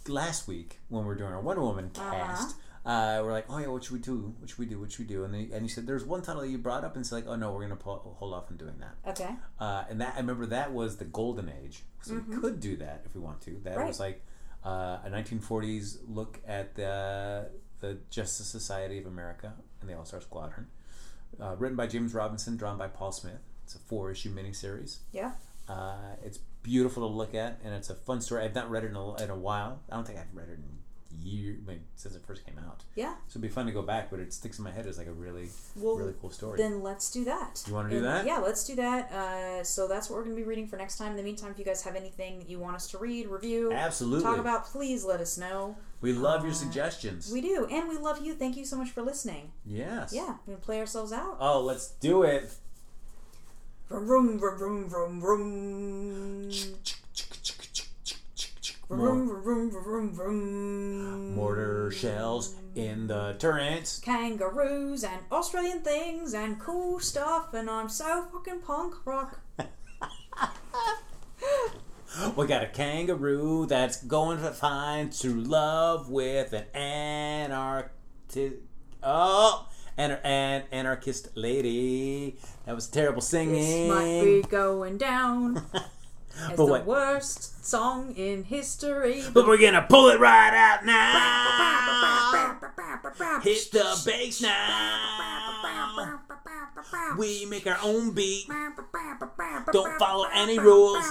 last week when we were doing our Wonder Woman Uh-huh. Uh we're like, oh yeah, what should we do? What should we do? What should we do? And they, and you said there's one title that you brought up, and it's like, oh no, we're gonna pull, hold off on doing that. Okay. Uh, and that I remember that was the golden age, so we could do that if we want to. That Mm-hmm. Right. was like uh, a 1940s look at the the Justice Society of America and the All Star Squadron, uh, written by James Robinson, drawn by Paul Smith. It's a four issue miniseries. Yeah. Uh, it's beautiful to look at, and it's a fun story. I've not read it in a, in a while. I don't think I've read it in years, I mean, since it first came out. Yeah. So it'd be fun to go back, but it sticks in my head as like a really, Well, really cool story. Then let's do that. You wanna do that? Yeah, let's do that. Uh, so that's what we're going to be reading for next time. In the meantime, if you guys have anything that you want us to read, review, Absolutely. talk about, please let us know. we love your suggestions. We do, and we love you. Thank you so much for listening. yes. Yeah, we play ourselves out. Oh, let's do it. Vroom, vroom, vroom, vroom, vroom. Vroom, vroom, vroom, vroom, vroom. Mortar shells in the turrets. kangaroos and Australian things and cool stuff, and I'm so fucking punk rock. We got a kangaroo that's going to find true love with an anarchist. Oh, an, an anarchist lady. That was terrible singing. This might be going down as But the what- worst song in history. But we're gonna pull it right out now. Hit the bass now. We make our own beat. Don't follow any rules.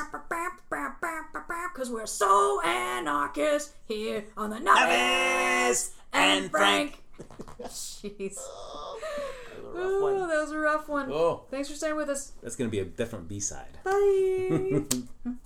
Cause we're so anarchist here on the Novice and Frank. Jeez. Rough Oh, one. that was a rough one. Oh, Thanks for staying with us. that's gonna be a different B side. Bye.